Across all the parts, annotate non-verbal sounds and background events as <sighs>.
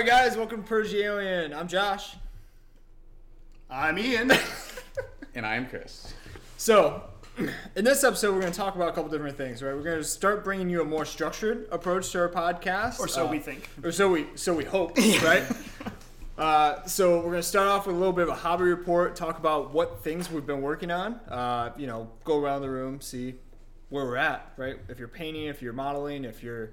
right, guys, welcome to Purge Alien. I'm Josh. I'm Ian. <laughs> And I am Chris. So, in this episode, we're going to talk about a couple different things, right? We're going to start bringing you a more structured approach to our podcast, or so Uh, we think. or so we so we hope, <laughs> right? Uh, so we're gonna start off with a little bit of a hobby report, talk about what things we've been working on. Uh, you know, go around the room, see where we're at, right? If you're painting, if you're modeling, if you're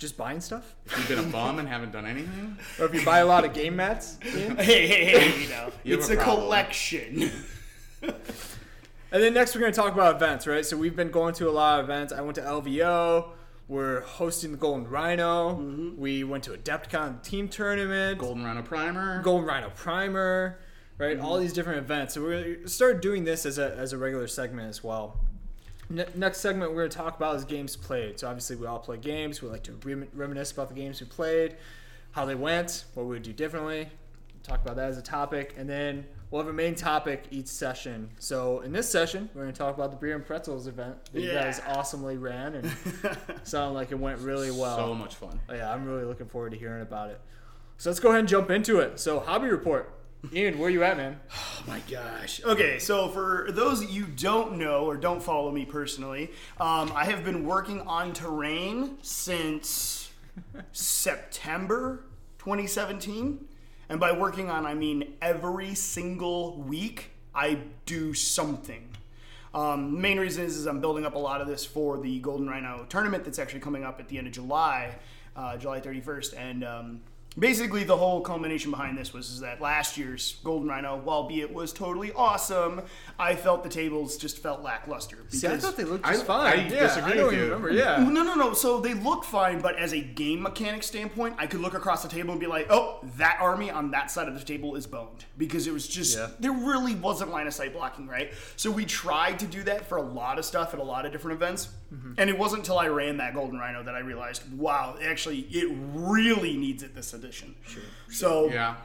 just buying stuff, If you've been a bum and haven't done anything, or if you buy a lot of game mats. Ian. Hey, hey, <laughs> hey, you know, You have it's a a, problem. collection. And then next we're going to talk about events, right? So we've been going to a lot of events. I went to LVO. We're hosting the Golden Rhino. Mm-hmm. We went to Adepticon team tournament. Golden Rhino Primer. Golden Rhino Primer, right? Mm-hmm. All these different events. So we're going to start doing this as a, as a regular segment as well. Ne- next segment we're going to talk about is games played. So obviously we all play games. We like to rem- reminisce about the games we played, how they went, what we would do differently. Talk about that as a topic, and then we'll have a main topic each session. So in this session, we're going to talk about the beer and pretzels event that you guys awesomely ran and <laughs> sounded like it went really well. So much fun. Oh, yeah, I'm really looking forward to hearing about it. So let's go ahead and jump into it. So, hobby report. Ian, where you at, man? Oh my gosh. Okay, so for those you don't know or don't follow me personally, um, I have been working on terrain since <laughs> September 2017. And by working on, I mean every single week I do something. Um, main reason is, is I'm building up a lot of this for the Golden Rhino tournament that's actually coming up at the end of July, uh, July 31st. And um, basically, the whole culmination behind this was is that last year's Golden Rhino, albeit was totally awesome, I felt the tables just felt lackluster. See, I thought they looked I- just fine. I yeah, disagree I don't with you. remember. Yeah. <laughs> no, no, no. So they look fine, but as a game mechanic standpoint, I could look across the table and be like, "Oh, that army on that side of the table is boned," because it was just Yeah. there really wasn't line of sight blocking, right? So we tried to do that for a lot of stuff at a lot of different events, Mm-hmm. and it wasn't until I ran that Golden Rhino that I realized, wow, actually, it really needs it this edition. Sure. So Yeah.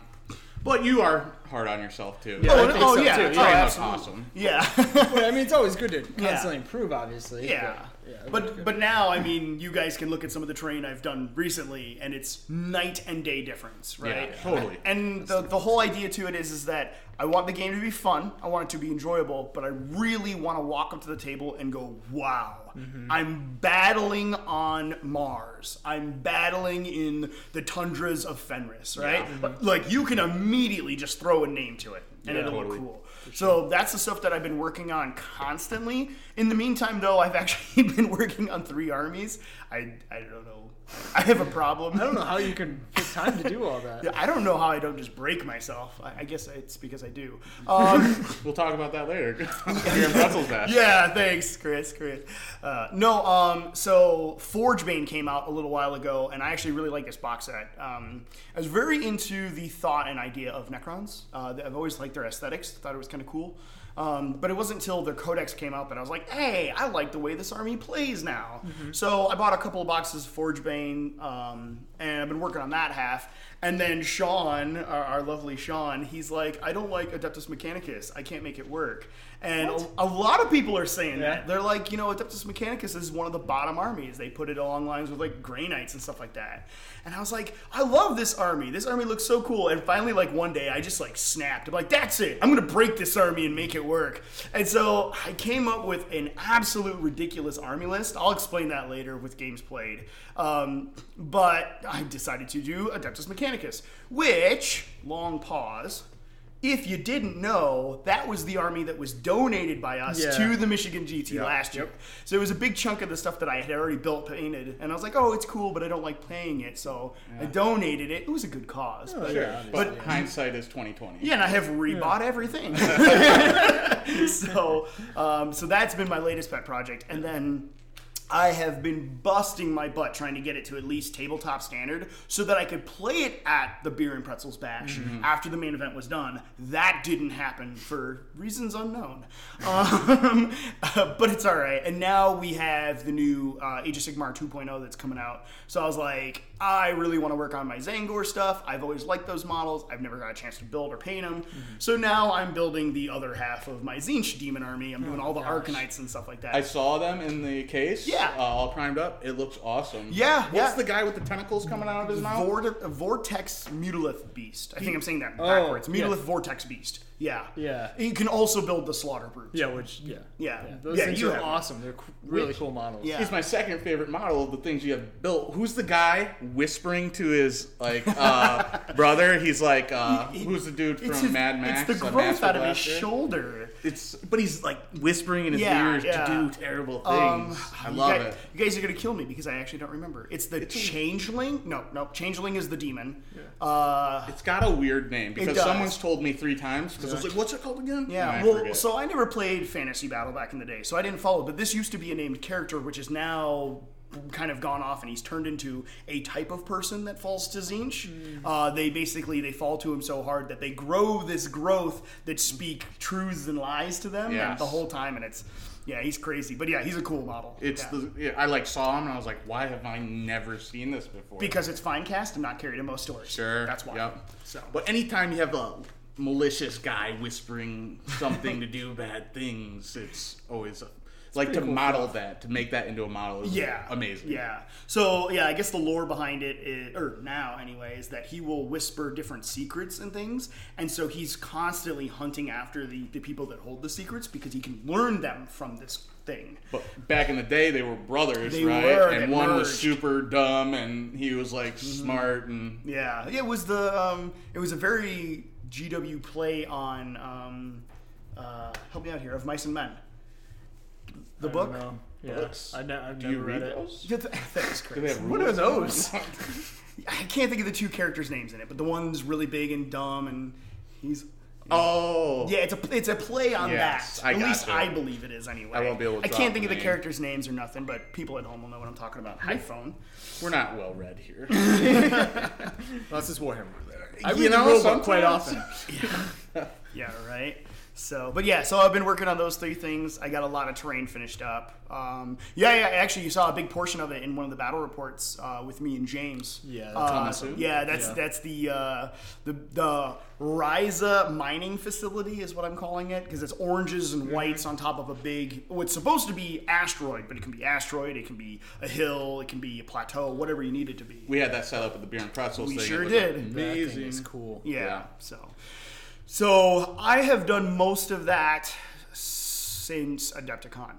But you are hard on yourself too. Yeah, I Oh, think oh so, yeah, too. oh, Yeah, Terrain looks absolutely. awesome. yeah. <laughs> Well, I mean, it's always good to Yeah. constantly improve, obviously. Yeah. But, yeah, but but now I mean you guys can look at some of the terrain I've done recently and it's night and day difference, right? Yeah, totally. And the, the whole idea to it is is that I want the game to be fun, I want it to be enjoyable, but I really want to walk up to the table and go, "Wow, Mm-hmm. I'm battling on Mars. I'm battling in the tundras of Fenris, right? But, like you can immediately just throw a name to it and Yeah, it'll totally. look cool. So that's the stuff that I've been working on constantly. In the meantime, though, I've <laughs> actually been working on three armies. I, I don't know. I have a problem. I don't know how you can get time to do all that. Yeah, <laughs> I don't know how I don't just break myself. I, I guess it's because I do. <laughs> Um, We'll talk about that later. And pretzels bash. yeah, thanks, Chris. Chris. Uh, no, um, so Forgebane came out a little while ago, and I actually really like this box set. Um, I was very into the thought and idea of Necrons. Uh, I've always liked their aesthetics. Thought it was kind of cool. Um, but it wasn't until the codex came out that I was like, hey, I like the way this army plays now. So I bought a couple of boxes of Forgebane, um, and I've been working on that half. And then Sean, our, our lovely Sean, he's like, I don't like Adeptus Mechanicus. I can't make it work. And a, a lot of people are saying Yeah. that. They're like, you know, Adeptus Mechanicus is one of the bottom armies. They put it along lines with like Grey Knights and stuff like that. And I was like, I love this army. This army looks so cool. And finally, like one day, I just like snapped. I'm like, that's it. I'm gonna break this army and make it work. And so I came up with an absolute ridiculous army list. I'll explain that later with games played. Um, but I decided to do Adeptus Mechanicus, which long pause. If you didn't know, that was the army that was donated by us Yeah. to the Michigan GT Yep, last year. yep. So it was a big chunk of the stuff that I had already built, painted, and I was like, "Oh, it's cool, but I don't like playing it." So I donated it. It was a good cause, but, Sure. Yeah, but hindsight is 2020. yeah, and I have rebought everything. <laughs> <laughs> so, um, so that's been my latest pet project, and then I have been busting my butt trying to get it to at least tabletop standard so that I could play it at the Beer and Pretzels Bash after the main event was done. That didn't happen for reasons unknown. <laughs> Um, <laughs> but it's all right. And now we have the new uh, Age of Sigmar 2.0 that's coming out. So I was like, I really want to work on my Tzaangor stuff. I've always liked those models. I've never got a chance to build or paint them. So now I'm building the other half of my Tzeentch demon army. I'm doing all the gosh. Arcanites and stuff like that. I saw them in the case. Yeah. Yeah. uh, all primed up. It looks awesome. Yeah, What's yeah. the guy with the tentacles coming out of his mouth? Vorte- Vortex Mutalith Beast. I think I'm saying that Oh, backwards. yeah. Mutalith Vortex Beast. Yeah. Yeah. You can also build the Slaughter Brute. Yeah, which yeah, Yeah. Those Yeah, things you are have- awesome. They're really Which- cool models. Yeah. He's my second favorite model of the things you have built. Who's the guy whispering to his like uh, <laughs> brother? He's like, uh, who's the dude from It's, his, Mad Max? it's the growth out of his shoulder. It's but he's like whispering in his Yeah, ears yeah. to do terrible Um, things. I you love guys, it. You guys are gonna kill me because I actually don't remember. It's the Changeling. No, no, Changeling is the demon. Uh, It's got a weird name because someone's told me three times because I was like, "What's it called again?" yeah. And I Well, forget. so I never played Fantasy Battle back in the day, so I didn't follow. But this used to be a named character, which is now kind of gone off and he's turned into a type of person that falls to Tzeentch. Uh, they basically they fall to him so hard that they grow this growth that speak truths and lies to them and Yes. the whole time and it's yeah he's crazy but yeah he's a cool model it's Yeah. the yeah, I like saw him and I was like, "Why have I never seen this before?" because it's fine cast and not carried in most stores Sure. that's why Yep. so But anytime you have a malicious guy whispering something to do <laughs> bad things, it's always like to model that, to make that into a model is Yeah. amazing. Yeah. So yeah, I guess the lore behind it is, or now anyway, is that he will whisper different secrets and things, and so he's constantly hunting after the, the people that hold the secrets because he can learn them from this thing. But back in the day, they were brothers, They right? were, and one was super dumb, and he was like smart, and Yeah. It was the um, it was a very GW play on um, uh, help me out here of Mice and Men. The I book. don't know. Yeah, Books. I ne- I've do never you read read it. those? Yeah, th- <laughs> Do they Chris. have What are those? <laughs> <laughs> I can't think of the two characters' names in it, but the one's really big and dumb, and he's oh, Yeah, it's a it's a play on Yes, that. I At least gotcha. I believe it is anyway. I won't be able to I can't think the of the name. characters' names or nothing, but people at home will know what I'm talking about. iPhone. we're not well read here. That's just Warhammer. I You read the know, rule book quite sometimes- often. <laughs> Yeah, right. So, but yeah, so I've been working on those three things. I got a lot of terrain finished up. Um, yeah, yeah. Actually, you saw a big portion of it in one of the battle reports uh, with me and James. Yeah, that's uh, on the suit? Yeah, that's Yeah. that's the uh, the the Ryza mining facility is what I'm calling it because it's oranges and whites on top of a big. What's supposed to be asteroid, but it can be asteroid, it can be a hill, it can be a plateau, whatever you need it to be. we had that set up at the beer and pretzels. We thing. sure It was did. That thing Amazing. is cool. Yeah. Yeah. So, so I have done most of that since Adepticon.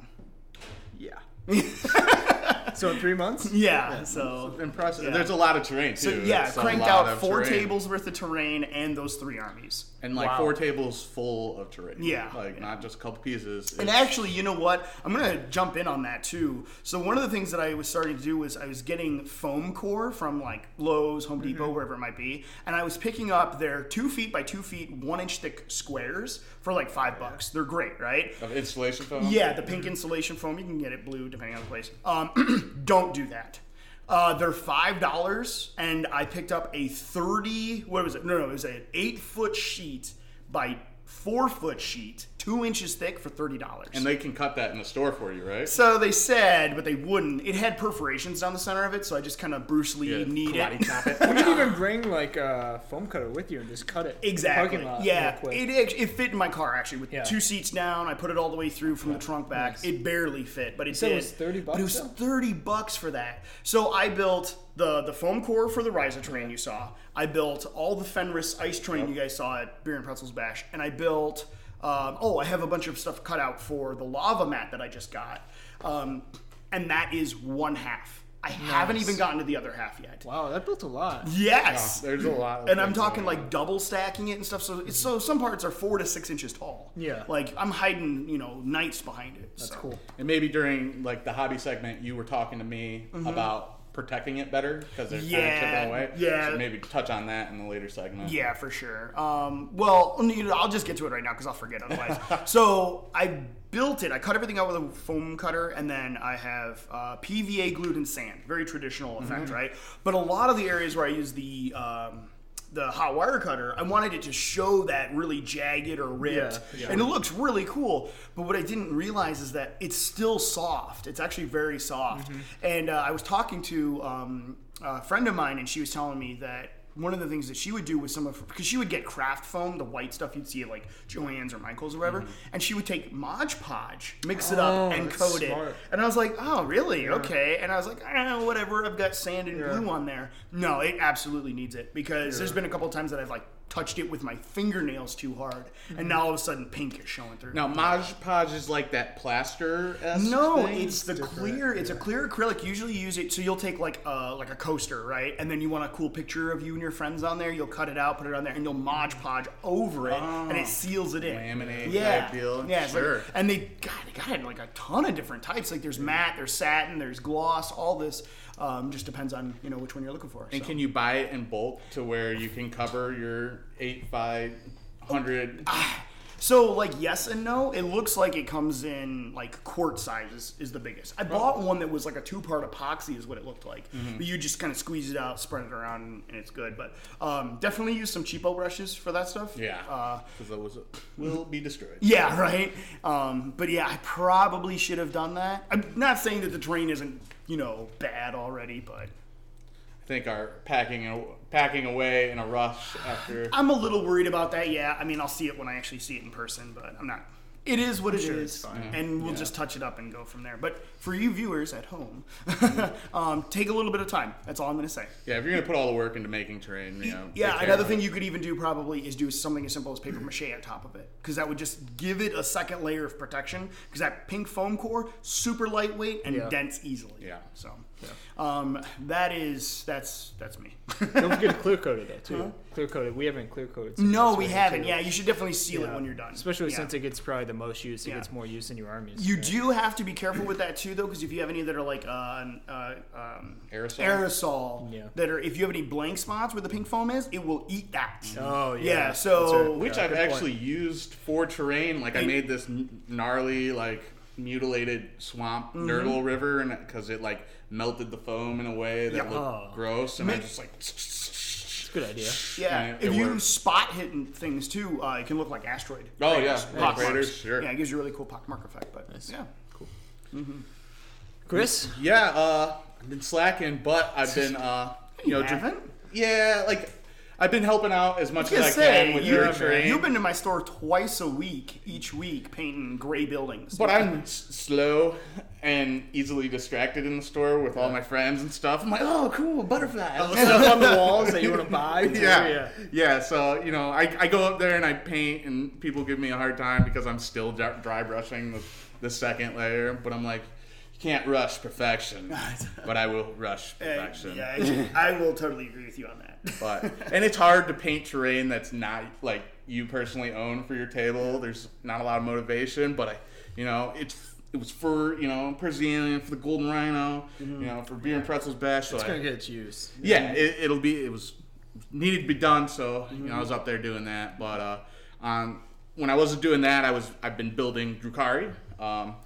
Yeah. <laughs> <laughs> so in three months? <laughs> Yeah. So. Impressive. Yeah. There's a lot of terrain too. So yeah, It's cranked out four terrain. tables worth of terrain and those three armies. and like Wow. four tables full of terrain. Yeah. like Yeah. not just a couple pieces. And It's- actually, you know what? I'm gonna jump in on that too. So one of the things that I was starting to do was I was getting foam core from like Lowe's, Home Depot, wherever it might be, and I was picking up their two feet by two feet, one inch thick squares for like five bucks. They're great, right? of insulation foam. Yeah, the pink insulation foam. You can get it blue depending on the place. Um, <clears throat> don't do that. Uh, they're five dollars, and I picked up a thirty. What was it? No, no, it was an eight foot sheet by four foot sheet, two inches thick for thirty dollars. And they can cut that in the store for you, right? so they said, but they wouldn't. It had perforations down the center of it, so I just kind of Bruce Lee Yeah, kneed karate it. chop it. <laughs> You could even <laughs> bring like a foam cutter with you and just cut it. Exactly. Lot yeah, it it fit in my car actually with Yeah. two seats down. I put it all the way through from the trunk back. Nice. It barely fit, but it said did. it was 30 But it was bucks, thirty bucks for that. So I built the the foam core for the Ryza train you saw. I built all the Fenris ice terrain you guys saw at Beer and Pretzels Bash, and I built. Um, oh, I have a bunch of stuff cut out for the lava mat that I just got, um, and that is one half. I haven't even gotten to the other half yet. Wow, that built a lot. Yes. There's a lot. Of And I'm talking like on. double stacking it and stuff. So it's so some parts are four to six inches tall. Yeah. Like I'm hiding, you know, knights behind it. That's so. cool. And maybe during like the hobby segment, you were talking to me about protecting it better because they're kind Mm-hmm. Of chipping away. yeah. So maybe touch on that in the later segment. Yeah, for sure. Um, well, I'll just get to it right now because I'll forget otherwise. <laughs> so I built it. I cut everything out with a foam cutter, and then I have uh, PVA glued in sand. Very traditional effect, Mm-hmm. right? But a lot of the areas where I use the um, the hot wire cutter, I wanted it to show that really jagged or ripped, Yeah, yeah. and it looks really cool. But what I didn't realize is that it's still soft. It's actually very soft. Mm-hmm. And uh, I was talking to um, a friend of mine, and she was telling me that one of the things that she would do with some of because she would get craft foam, the white stuff you'd see at like Joann's or Michael's or whatever, and she would take Mod Podge, mix it Oh, up, and that's coat it. And I was like, oh, really? Okay. And I was like, ah, whatever. I've got sand and glue on there. No, it absolutely needs it because there's been a couple times that I've like touched it with my fingernails too hard, and mm-hmm. now all of a sudden pink is showing through. Now, Mod Podge is like that plaster. No, thing? it's the clear. It's a clear acrylic. Usually, you use it so you'll take like a like a coaster, right? And then you want a cool picture of you and your friends on there. You'll cut it out, put it on there, and you'll Mod Podge over it, and it oh. seals it in. Laminate yeah. Yeah, it's like- Sure. and they God, they got it in like a ton of different types. Like there's matte, there's satin, there's gloss. All this um, just depends on you know which one you're looking for. And so. can you buy it in bulk to where you can cover your eight five hundred? So like yes and no. It looks like it comes in like quart sizes is, the biggest. I bought one that was like a two part epoxy is what it looked like. Mm-hmm. But you just kind of squeeze it out, spread it around, and it's good. But um, definitely use some cheapo brushes for that stuff. Yeah, Uh, because it was will be destroyed. yeah, right. Um, but yeah, I probably should have done that. I'm not saying that the terrain isn't you know bad already, but I think our packing uh, packing away in a rush after. I'm a little worried about that. Yeah, I mean I'll see it when I actually see it in person, but I'm not. It is what it is, sure it's fine. and we'll Yeah. just touch it up and go from there. But for you viewers at home, <laughs> um, take a little bit of time. That's all I'm going to say. Yeah, if you're gonna put all the work into making terrain, you know. Yeah, another thing it. you could even do probably is do something as simple as paper mache on top of it, because that would just give it a second layer of protection. Because that pink foam core, super lightweight and Yeah. dense easily. Yeah. So, um, that is that's that's me. <laughs> Don't forget to clear coat it though too. Clear coated. We haven't clear coated. since no, we haven't. too. Yeah, you should definitely seal it when you're done. Especially Yeah. since it gets probably the most use. It Yeah. gets more use in your armies. You right? do have to be careful with that too, though, because if you have any that are like uh, uh, um, Aerosol? aerosol Yeah. that are, if you have any blank spots where the pink foam is, it will eat that. Oh yeah. Yeah, so- right. Which Yeah, I've good point. actually used for terrain. Like I made this gnarly, like mutilated swamp Mm-hmm. Nurgle river, and because it like melted the foam in a way that Yeah. looked Oh. gross, and I just like. It's a good idea. <sniffs> Yeah, it- if it you works. spot hitting things too, uh, it can look like asteroid. Oh, craters, yeah. pock Craters, sure. Yeah, it gives you a really cool pockmark effect. But yeah, cool, Chris. Yeah, uh, I've been slacking, but I've <laughs> been, uh, you know, You yeah, like I've been helping out as much as I say, can with you, your terrain. you've been to my store twice a week, each week, painting gray buildings. But I'm s- slow and easily distracted in the store with all my friends and stuff. I'm like, oh, cool, butterfly. Stuff on the walls that you want to buy. <laughs> too, yeah. yeah, So you know, I, I go up there and I paint, and people give me a hard time because I'm still dry, dry brushing the, the second layer. But I'm like, you can't rush perfection, <laughs> but I will rush perfection. yeah, actually, I will totally agree with you on that. But <laughs> and it's hard to paint terrain that's not like you personally own for your table. There's not a lot of motivation, but I, you know, it's it was for you know Persian for the Golden Rhino, you know, for Beer and Pretzels Bash. So It's I- gonna get its use. yeah, it, it'll be. It was needed to be done, so you know I was up there doing that. But uh, um, when I wasn't doing that, I was I've been building Drukari. Um,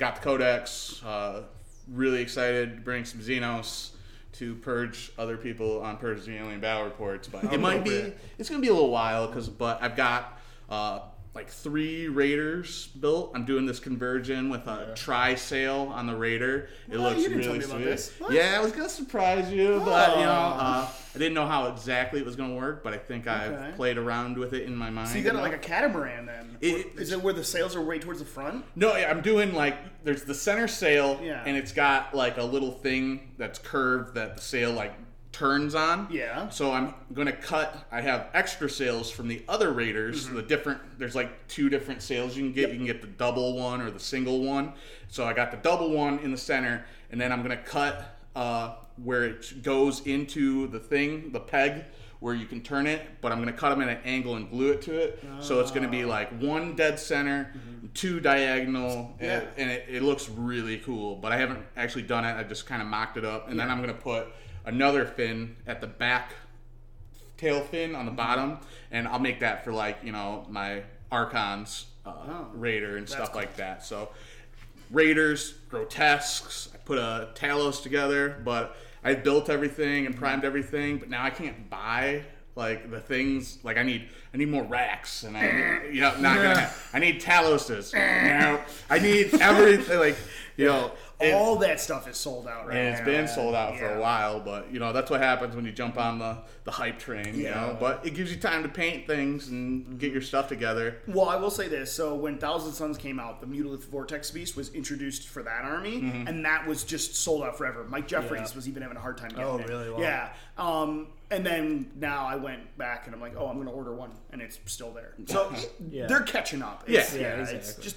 got the Codex. Uh, really excited to bring some Xenos to purge other people on Purge the Alien Battle Reports. But it might be it's gonna be a little while because, but I've got. Uh, like three Raiders built. I'm doing this conversion with a tri sail on the Raider. It Oh, looks you didn't tell really sweet. Yeah, I was gonna surprise you, but you know, Oh. uh, I didn't know how exactly it was gonna work. But I think Okay. I've played around with it in my mind. So you got like a catamaran then? It- Is it where the sails are way towards the front? No, yeah, I'm doing like there's the center sail, Yeah. and it's got like a little thing that's curved that the sail like turns on. Yeah. So I'm gonna cut. I have extra sails from the other Raiders. Mm-hmm. The different there's like two different sails you can get. You can get the double one or the single one. So I got the double one in the center, and then I'm gonna cut uh, where it goes into the thing, the peg. Where you can turn it, but I'm gonna cut them at an angle and glue it to it. So it's gonna Ah. be like one dead center, two diagonal, Mm-hmm. Yeah. and, and it, it looks really cool. But I haven't actually done it. I just kind of mocked it up, and then I'm gonna put another fin at the back tail fin on the bottom, and I'll make that for like you know my Archons uh, Raider and stuff cool. like that. So Raiders, grotesques. I put a Talos together, but I built everything and primed everything, but now I can't buy like the things. Like I need I need more racks, and I <laughs> yeah not gonna. Have, I need Taloses. You know, I need everything like you know. It- all that stuff is sold out right and it's now. been sold out for Yeah. a while, but you know that's what happens when you jump on the, the hype train. You Yeah. know, but it gives you time to paint things and get your stuff together. Well, I will say this. So when Thousand Suns came out, the Mutalith Vortex Beast was introduced for that army, Mm-hmm. and that was just sold out forever. Mike Jeffries Yeah. was even having a hard time getting Oh, it. really? Wow. Yeah. Um, and then now I went back and I'm like, oh, I'm going to order one, and it's still there. So <laughs> Yeah. they're catching up. It's, Yeah. Yeah, It's exactly. just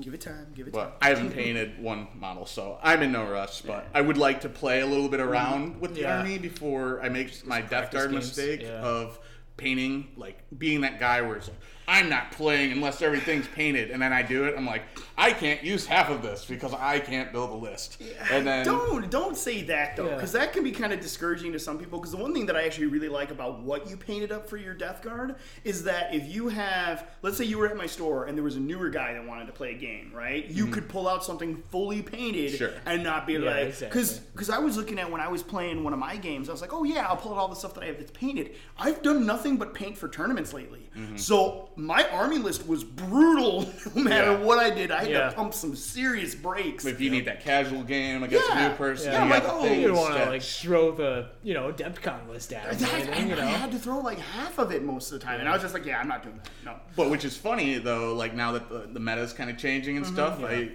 give it time. Give it time. But I haven't painted one model, so I'm in no rush. But I would like to play a little bit mm-hmm. around with the Yeah. army before I make my Death Guard games, mistake yeah. of painting, like being that guy where it's like, I'm not playing unless everything's painted, and then I do it. I'm like, I can't use half of this because I can't build a list. And then don't don't say that though, Yeah. because that can be kind of discouraging to some people. Because the one thing that I actually really like about what you painted up for your Death Guard is that if you have, let's say you were at my store and there was a newer guy that wanted to play a game, right? You mm-hmm. could pull out something fully painted Sure. and not be Yeah, like, exactly. because because I was looking at when I was playing one of my games, I was like, oh yeah, I'll pull out all the stuff that I have that's painted. I've done nothing but paint for tournaments lately, so my army list was brutal. <laughs> No matter Yeah. what I did, I had Yeah. to pump some serious breaks. if you need that casual game against Yeah. a new person, Yeah, you like, oh, You don't want to like throw the you know Depcon list at him, or I, anything, you I had to throw like half of it most of the time, and I was just like, "Yeah, I'm not doing that." No. But which is funny though, like now that the, the is kind of changing Mm-hmm. and stuff, I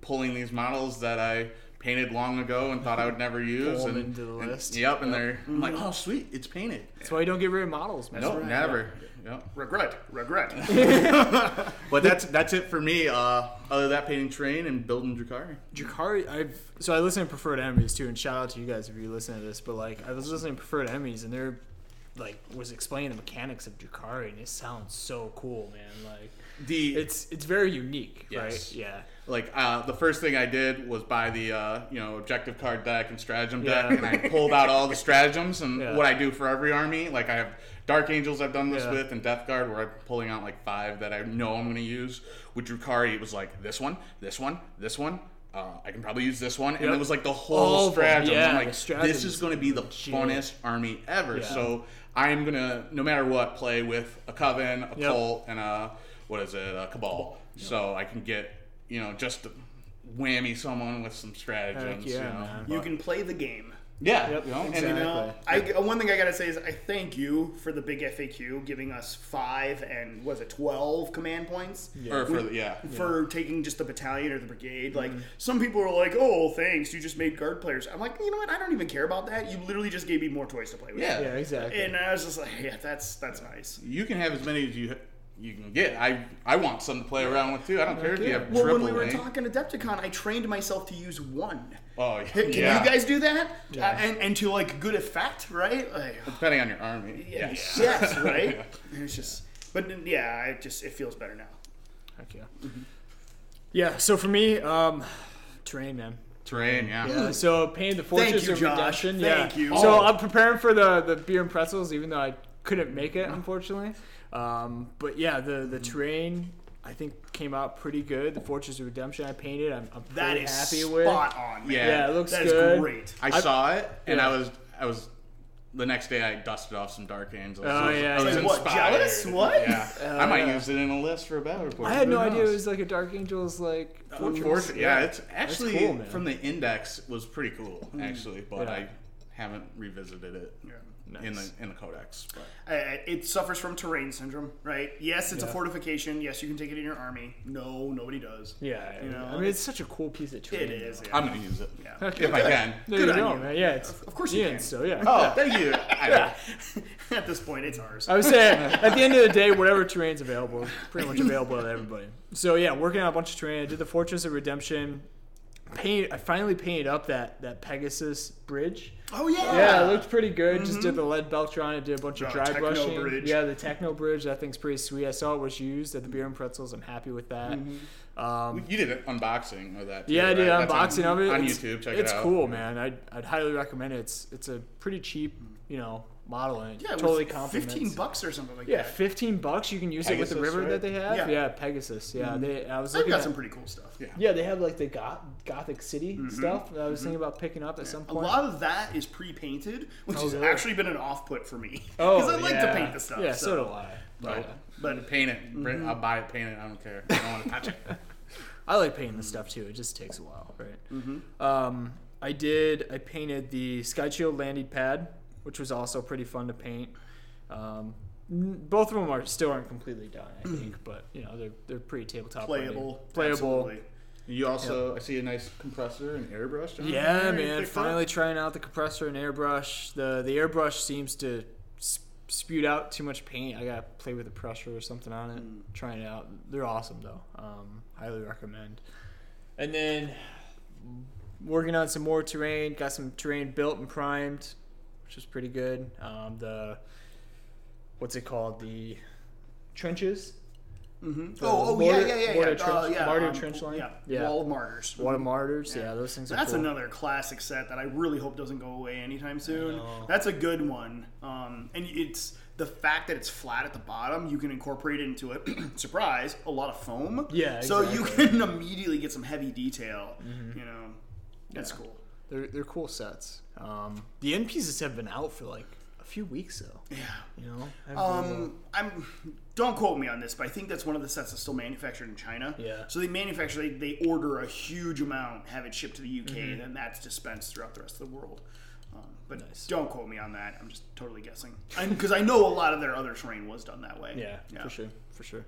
pulling these models that I painted long ago and thought I would never <laughs> use, Pull 'em and, into the and- list. Yep, and they're I'm Mm-hmm. like, oh sweet, it's painted. That's why you don't get rid of models, man. Nope, never. Yep. Regret, regret. <laughs> But that's that's it for me. Uh, other than that, painting train and building Drukari. Drukari, I've so I listen to Preferred Enemies too, and shout out to you guys if you listen to this. But like, I was listening to Preferred Enemies, and they're like was explaining the mechanics of Drukari, and it sounds so cool, man. Like, The it's it's very unique, Yes. right? Yeah. Like uh, the first thing I did was buy the uh, you know objective card deck and stratagem deck, Yeah. and I pulled out all the stratagems and Yeah. what I do for every army. Like I have Dark Angels I've done this Yeah. with, and Death Guard where I'm pulling out like five that I know I'm going to use. With Drukari, it was like this one, this one, this one. Uh, I can probably use this one, and Yep. it was like the whole them, stratagem. I'm like, this is going to be the funnest army ever. So I'm gonna, no matter what, play with a coven, a Yep. cult, and a what is it, a cabal. So I can get, you know, just to whammy someone with some stratagems. Heck yeah, you know? man. you can play the game. yeah, Yep, you know, and exactly. You know, I, one thing I gotta say is I thank you for the big FAQ giving us five and was it twelve command points or for the, yeah. for taking just the battalion or the brigade. Mm-hmm. Like some people are like, "Oh, thanks, you just made guard players." I'm like, you know what? I don't even care about that. You literally just gave me more toys to play with. Yeah. Yeah, exactly. And I was just like, "Yeah, that's that's nice." You can have as many as you you can get. I I want some to play around with too. I don't care if you yeah. have Well, triple when we were link. talking Adepticon, I trained myself to use one. Oh, Can yeah. you guys do that? Yeah. Uh, and and to like good effect, right? Like, Depending on your army. yeah, Yes. yes, <laughs> right? It's just, but yeah, it just it feels better now. Heck yeah. Mm-hmm. Yeah. So for me, um, terrain, man. Terrain, yeah. Yeah, so painted the Fortress you, of Redemption. Thank yeah. you. So Oh. I'm preparing for the the beer and pretzels, even though I couldn't make it, unfortunately. Um, but yeah, the the terrain I think came out pretty good. The Fortress of Redemption I painted, I'm, I'm That pretty is happy with. spot on, man. Yeah. Yeah, it looks That is good. great. I I- saw it and Yeah. I was I was the next day I dusted off some Dark Angels. Oh, I was, yeah, I was yeah. What, jealous? What? Yeah. Uh, I might use it in a list for a battle report. I had Who no idea it was like a Dark Angel's like fortress. Fortress, yeah, it's actually cool, from the index was pretty cool actually, but Yeah. I haven't revisited it in the in the codex. But Uh, it suffers from terrain syndrome, right? Yes, it's a fortification. Yes, you can take it in your army. No, nobody does. Yeah, You know, I mean it's such a cool piece of terrain. It is. Yeah. I'm gonna use it yeah. <laughs> Okay. if I can. <laughs> There Good you on go, you. man. Yeah, it's Of course you Ian's, can. So yeah. Oh, <laughs> thank you. Yeah. At this point, it's ours. I was saying, at the end of the day, whatever terrain's available, pretty much available to everybody. So yeah, working on a bunch of terrain. I did the Fortress of Redemption. Paint. I finally painted up that that Pegasus bridge. Oh yeah. Yeah, it looked pretty good. Just did the lead belcher Beltron. it. did a bunch of dry Techno brushing. bridge. Yeah, the Techno bridge. That thing's pretty sweet. I saw it was used at the Beer and Pretzels. I'm happy with that. Um, You did an unboxing of that. Too, yeah, I did right? unboxing on, of it on It's- YouTube. Check it's it out. It's cool, man. I'd, I'd highly recommend it. It's it's a pretty cheap, you know, model and it Yeah, it totally was complements. fifteen bucks or something like that. Yeah, fifteen bucks. You can use it with the river right? that they have. Yeah. Yeah, Pegasus. Yeah, mm-hmm. they. I was They've looking got at. some pretty cool stuff. Yeah. yeah, they have like the goth, Gothic City mm-hmm. stuff. That I was mm-hmm. thinking about picking up at some point. A lot of that is pre-painted, which Oh, has really? actually been an off-put for me. <laughs> oh, Because I like yeah. to paint the stuff. Yeah, so, so do I. But, But, but paint it. Bring- I'll buy it. Paint it. I don't care. I don't want to touch it. <laughs> I like painting the stuff too. It just takes a while, right? Um, I did. I painted the Sky Shield landing pad, which was also pretty fun to paint. Um, both of them are still aren't completely done, I think, <clears throat> but you know they're they're pretty tabletop ready. Playable. playable. Absolutely. You also, I see a nice compressor and airbrush. John, Yeah, there man. picked up. Finally trying out the compressor and airbrush. The the airbrush seems to s- spewed out too much paint. I gotta play with the pressure or something on it. Trying it out. They're awesome though. Um, highly recommend. And then working on some more terrain. Got some terrain built and primed, which is pretty good. Um, the what's it called? The trenches. Mm-hmm. The Oh, oh mortar- yeah, yeah, yeah, mortar yeah. Uh, trench- yeah, martyr um, trench line? Yeah. Yeah. Wall of Martyrs. Water martyrs. Yeah, Yeah. those things are That's cool. another classic set that I really hope doesn't go away anytime soon. That's a good one. Um, and it's the fact that it's flat at the bottom, you can incorporate it into it. <clears throat> surprise, a lot of foam. Yeah, So you can <laughs> immediately get some heavy detail. Mm-hmm. You know, that's Yeah. cool. They're they're cool sets. Um, the end pieces have been out for like a few weeks though. Yeah. You know. Um, I'm. Don't quote me on this, but I think that's one of the sets that's still manufactured in China. Yeah. So they manufacture, they, they order a huge amount, have it shipped to the UK, Mm-hmm. and then that's dispensed throughout the rest of the world. Um, but Nice. don't quote me on that. I'm just totally guessing, because I know a lot of their other terrain was done that way. yeah, for sure, for sure.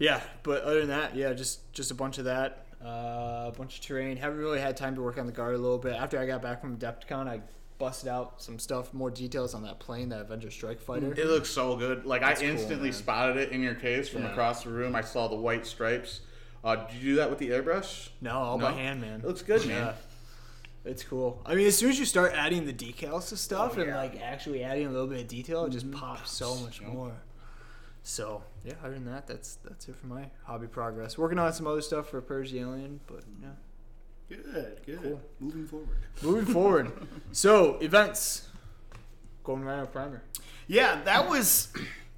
Yeah, but other than that, yeah, just just a bunch of that, uh, a bunch of terrain. Haven't really had time to work on the guard a little bit. After I got back from Adepticon, I busted out some stuff, more details on that plane, that Avenger Strike Fighter. It looks so good. Like That's I instantly man. spotted it in your case from Yeah. across the room. I saw the white stripes. Uh, did you do that with the airbrush? No, all by hand, man. It looks good, man. Yeah. It's cool. I mean, as soon as you start adding the decals to stuff Oh, and like actually adding a little bit of detail, it just Mm-hmm. pops so much more. So yeah, other than that, that's that's it for my hobby progress. Working on some other stuff for Purge the Alien, but yeah. Good, good. Cool. Moving forward. Moving forward, <laughs> so events, Golden Rhino Primer. Yeah, that was.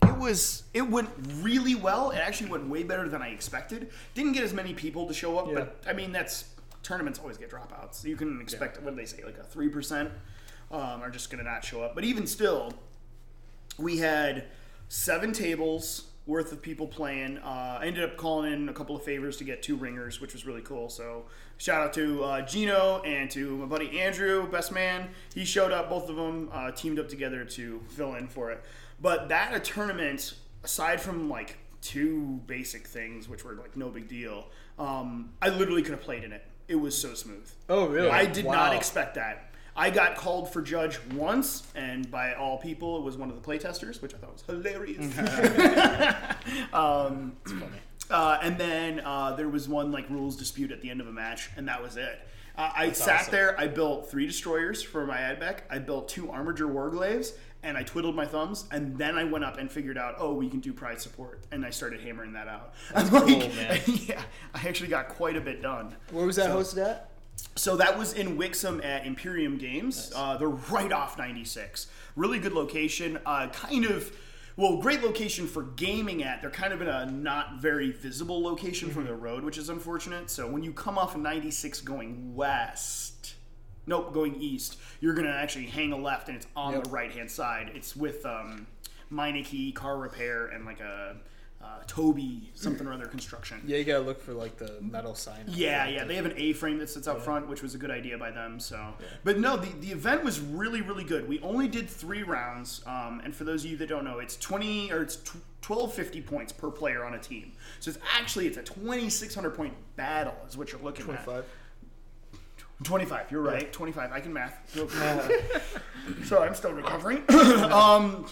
It was. It went really well. It actually went way better than I expected. Didn't get as many people to show up, Yeah. but I mean that's tournaments always get dropouts. You can expect what do they say like a three percent um, are just going to not show up. But even still, we had seven tables worth of people playing. Uh, I ended up calling in a couple of favors to get two ringers, which was really cool. So shout out to uh, Gino and to my buddy Andrew, best man. He showed up. Both of them uh, teamed up together to fill in for it. But that a tournament, aside from like two basic things, which were like no big deal, um, I literally could have played in it. It was so smooth. Oh really? I did Wow. not expect that. I got called for judge once, and by all people, it was one of the playtesters, which I thought was hilarious. <laughs> um, uh, and then uh, there was one like rules dispute at the end of a match, and that was it. Uh, I sat awesome. there. I built three destroyers for my Adbec. I built two Armiger Warglaives, and I twiddled my thumbs. And then I went up and figured out, oh, we can do prize support, and I started hammering that out. That's <laughs> cool, man. <laughs> yeah, I actually got quite a bit done. Where was that So- hosted at? So that was in Wixom at Imperium Games. Uh, they're right off 96. Really good location. Uh, kind of, well, great location for gaming at. They're kind of in a not very visible location from the road, which is unfortunate. So when you come off of 96 going west, nope, going east, you're going to actually hang a left and it's on Yep. the right hand side. It's with um, Meineke Car Repair and like a uh, Toby something or other construction. Yeah, you gotta look for like the metal sign. Yeah, yeah, they have an A-frame that sits out front, which was a good idea by them. So, but no, the, the event was really really good. We only did three rounds, um, and for those of you that don't know, it's twenty or it's twelve fifty points per player on a team. So it's actually it's a twenty six hundred point battle is what you're looking at. Twenty-five. 25 you're right 25 i can math <laughs> so i'm still recovering <coughs> um,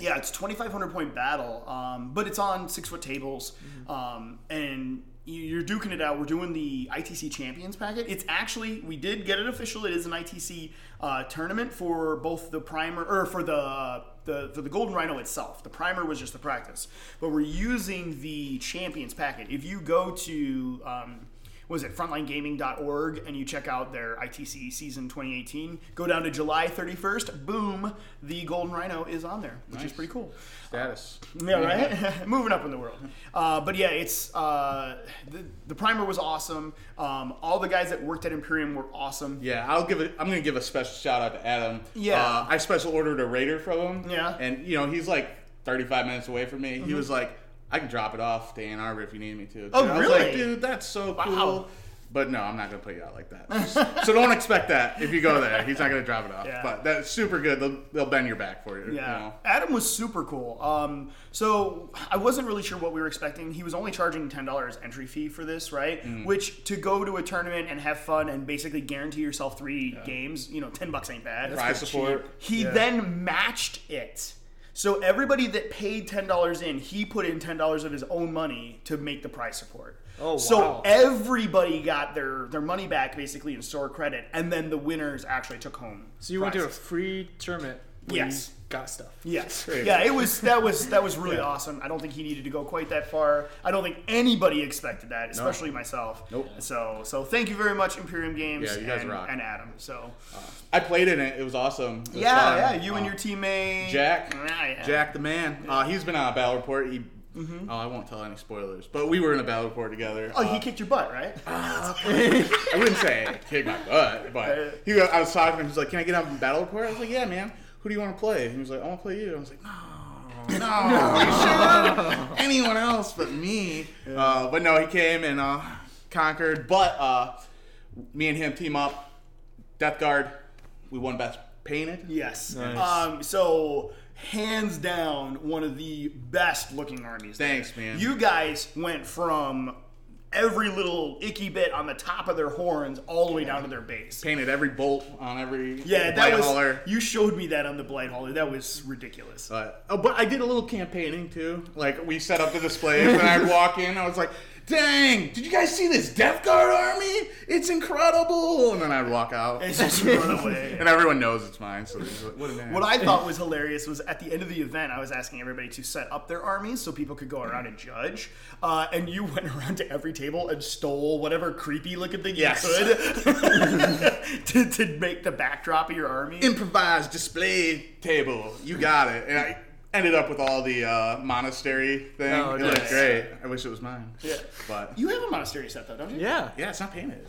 yeah it's 2500 point battle um, but it's on six foot tables um, and you- you're duking it out. We're doing the itc champions packet. It's actually we did get it official. It is an itc uh, tournament for both the primer or for the the, for the golden rhino itself. The primer was just the practice. But we're using the champions packet. If you go to um, was it frontlinegaming.org and you check out their ITC season 2018, go down to July 31st, boom, the Golden Rhino is on there, which is pretty cool. Status. Yeah, right? <laughs> Moving up in the world. Uh, but yeah, it's uh, the, the primer was awesome. Um, all the guys that worked at Imperium were awesome. Yeah, I'll give it. I'm gonna give a special shout out to Adam. Yeah. uh, I special ordered a raider from him. Yeah. and you know he's like 35 minutes away from me. He was like, I can drop it off to Ann Arbor if you need me to. Oh, I was like, really? dude, that's so cool. Wow. But no, I'm not gonna put you out like that. so don't expect that if you go there. He's not gonna drop it off. Yeah. But that's super good. They'll, they'll bend your back for you. you Yeah, know? Adam was super cool. Um, so I wasn't really sure what we were expecting. He was only charging ten dollars entry fee for this, right? Mm. Which to go to a tournament and have fun and basically guarantee yourself three games, you know, ten bucks ain't bad. Prize support. He Yeah. then matched it. So everybody that paid ten dollars in, he put in ten dollars of his own money to make the prize support. Oh, So wow. everybody got their their money back basically in store credit, and then the winners actually took home. So you went to a free tournament. Yes. got stuff. Yes. <laughs> Yeah, it was that was that was really awesome. I don't think he needed to go quite that far. I don't think anybody expected that, especially myself. Nope. So so thank you very much, Imperium Games Yeah, you guys and, rock. and Adam. So I played in it. It was awesome. It was yeah, fun. yeah, you and Uh, your teammate Jack. Ah, yeah. Jack the man. Uh, he's been on a battle report. He, Mm-hmm. Oh, I won't tell any spoilers, but we were in a battle report together. Oh, Uh, he kicked your butt, right? <laughs> I wouldn't say kick my butt, but <laughs> he, I was talking to him. He's like, "Can I get on battle report?" I was like, "Yeah, man. Who do you want to play?" He was like, "I want to play you." I was like, "No, <laughs> no, you sure? Anyone else but me?" Uh, but no, he came and uh, conquered. But uh, me and him team up. Death Guard. We won best painted. yes. Nice. Um. So hands down, one of the best looking armies. there. Thanks, man. You guys went from every little icky bit on the top of their horns all the way down to their base. Painted every bolt on every Yeah, that was. hauler. You showed me that on the Blight Hauler. That was ridiculous. But, oh, but I did a little campaigning too. Like we set up the displays, and I'd <laughs> walk in. I was like, "Dang! Did you guys see this Death Guard army? It's incredible!" And then I'd walk out, It's just run away. <laughs> and everyone knows it's mine. So like, what. What I thought was <laughs> hilarious was at the end of the event, I was asking everybody to set up their armies so people could go around and judge. Uh, and you <laughs> went around to every table and stole whatever creepy looking thing Yes. you could to, to make the backdrop of your army. improvised display table. You got it. And I ended up with all the uh, monastery thing. Oh, it looked great. I wish it was mine. Yeah. But You have a monastery set though, don't you? Yeah. Yeah, it's not painted.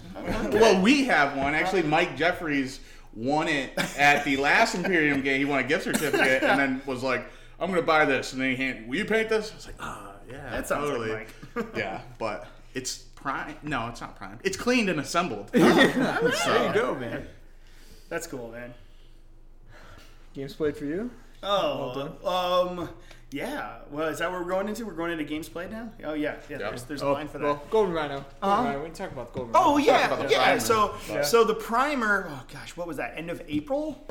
Well, we have one. Actually, Mike Jeffries won it at the last Imperium game. He won a gift certificate and then was like, I'm going to buy this. And then he handed, Will you paint this? I was like, Ah, yeah. That sounds totally. like Mike. <laughs> yeah, but it's prime. No, it's not prime. It's cleaned and assembled. <laughs> There you go, man. That's cool, man. Games played for you? Oh, um, yeah. Well, is that what we're going into? We're going into games played now. Oh yeah, yeah. There's, there's a line for that. Well, Golden Rhino. Golden Uh-huh. Rhino. We can talk about the Golden Oh Rhino. yeah, yeah. primer. So Yeah. so the primer. Oh gosh, what was that? End of April.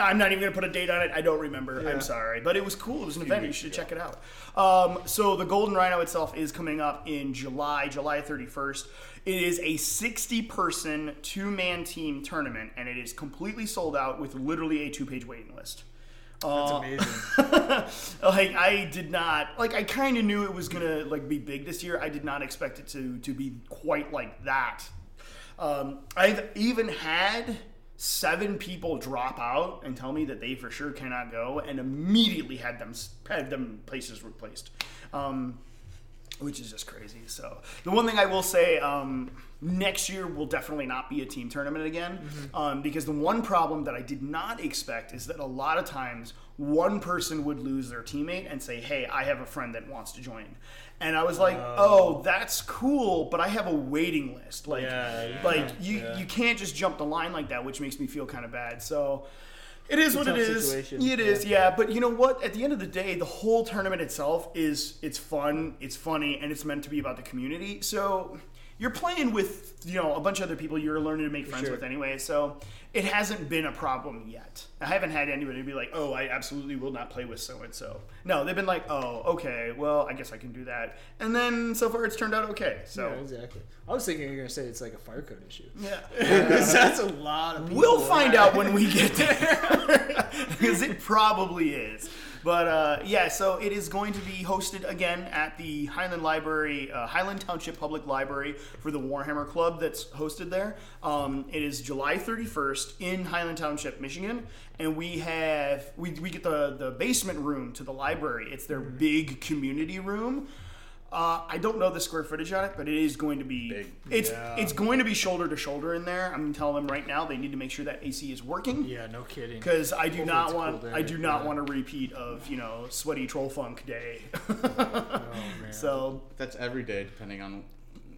I'm not even gonna put a date on it. I don't remember. Yeah. I'm sorry, but it was cool. It was an event. You should ago. check it out. Um, so the Golden Rhino itself is coming up in July, July 31st. It is a 60-person two-man team tournament, and it is completely sold out with literally a two-page waiting list. That's Uh, amazing. <laughs> like I did not like I kind of knew it was gonna like be big this year. I did not expect it to to be quite like that. Um, I've even had seven people drop out and tell me that they for sure cannot go, and immediately had them had them places replaced. Um, which is just crazy. So the one thing I will say, um, next year will definitely not be a team tournament again, um, because the one problem that I did not expect is that a lot of times one person would lose their teammate and say, "Hey, I have a friend that wants to join," and I was like, "Oh, that's cool, but I have a waiting list. Like, Yeah, yeah, like you yeah. you can't just jump the line like that, which makes me feel kind of bad." So. It is what it is. Situation. It is, yeah. But you know what? At the end of the day, the whole tournament itself is it's fun, it's funny, and it's meant to be about the community. So you're playing with you know a bunch of other people you're learning to make friends sure. with anyway. So it hasn't been a problem yet. I haven't had anybody be like, "Oh, I absolutely will not play with so and so." No, they've been like, "Oh, okay. Well, I guess I can do that." And then so far it's turned out okay. So Yeah, exactly. I was thinking you were gonna say it's like a fire code issue. yeah. <laughs> Because that's a lot of people. We'll find out when we <laughs> get there, <laughs> because it probably is. But uh, yeah, so it is going to be hosted again at the Highland Library, uh, Highland Township Public Library for the Warhammer Club that's hosted there. Um, it is July 31st in Highland Township, Michigan, and we have we, we get the the basement room to the library. It's their big community room. Uh, I don't know the square footage on it, but it is going to be Big. it's Yeah. it's going to be shoulder to shoulder in there. I'm telling them right now they need to make sure that AC is working. Yeah, no kidding. Because I do Hopefully not it's want cool there, I do not yeah. want a repeat of you know sweaty troll funk day. Oh man. <laughs> so That's every day, depending on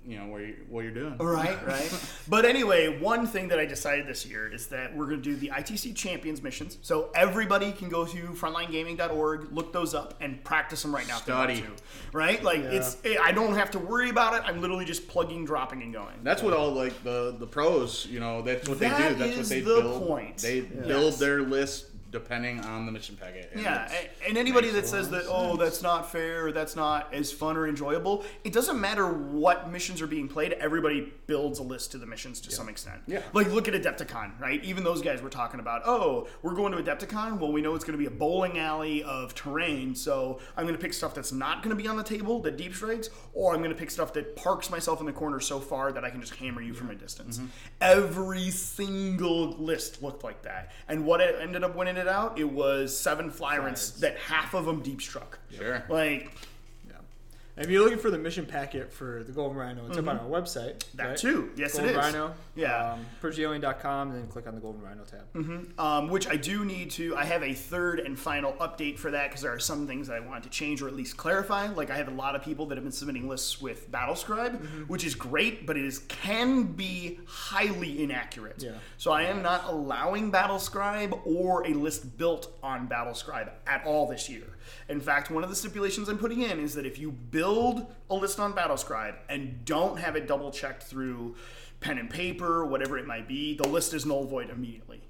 you know where you, what you're doing. Right, <laughs> right. but anyway, one thing that I decided this year is that we're going to do the ITC Champions missions. So everybody can go to frontlinegaming.org, look those up, and practice them right now. if they want Study. to. Right? Like it's, eh, I don't have to worry about it. I'm literally just plugging, dropping, and going. That's what all like the the pros, you know, that's what they do. That's is what they the build. point. They Yes. build their list depending on the mission packet. And Yeah, and anybody that says that oh that's not fair, that's not as fun or enjoyable, it doesn't matter what missions are being played. Everybody builds a list to the missions to some extent. Yeah. like look at Adepticon, right? Even those guys were talking about oh we're going to Adepticon. Well, we know it's going to be a bowling alley of terrain, so I'm going to pick stuff that's not going to be on the table, that deep strikes, or I'm going to pick stuff that parks myself in the corner so far that I can just hammer you from a distance. Mm-hmm. Every single list looked like that, and what it ended up winning it out, it was seven flyrants that half of them deep struck. Sure. Like. If you're looking for the mission packet for the Golden Rhino, it's up on our website. Mm-hmm. That right? too. Yes, it Golden is. Rhino. Yeah. Um, PurgeAlien.com, and then click on the Golden Rhino tab. um, which I do need to. I have a third and final update for that because there are some things that I want to change or at least clarify. Like I have a lot of people that have been submitting lists with BattleScribe, which is great, but it is can be highly inaccurate. Yeah. So I am not allowing BattleScribe or a list built on BattleScribe at all this year. In fact, one of the stipulations I'm putting in is that if you build a list on BattleScribe and don't have it double checked through pen and paper, whatever it might be, the list is null void immediately.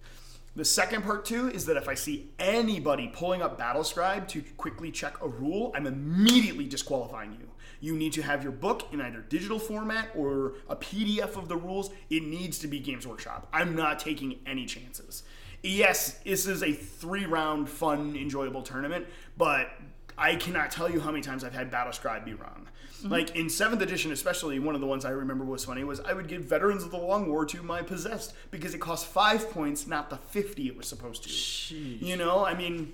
The second part too is that if I see anybody pulling up BattleScribe to quickly check a rule, I'm immediately disqualifying you. You need to have your book in either digital format or a PDF of the rules. It needs to be Games Workshop. I'm not taking any chances. Yes, this is a three round, fun, enjoyable tournament, but I cannot tell you how many times I've had BattleScribe be wrong. Mm-hmm. Like in seventh edition, especially one of the ones I remember was funny was I would give Veterans of the Long War to my possessed because it cost five points, not the fifty it was supposed to. You know, I mean,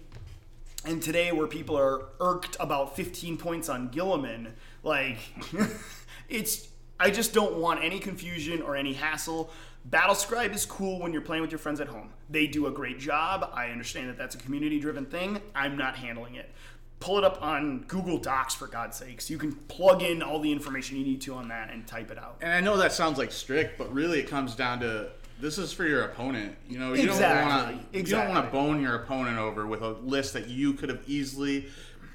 and today where people are irked about 15 points on Guilliman, like <laughs> it's I just don't want any confusion or any hassle. Battlescribe is cool when you're playing with your friends at home. They do a great job. I understand that that's a community driven thing. I'm not handling it. Pull it up on Google Docs for God's sakes. You can plug in all the information you need to on that and type it out. And I know that sounds like strict, but really it comes down to this is for your opponent. You know, you Exactly, don't want to you don't want to bone your opponent over with a list that you could have easily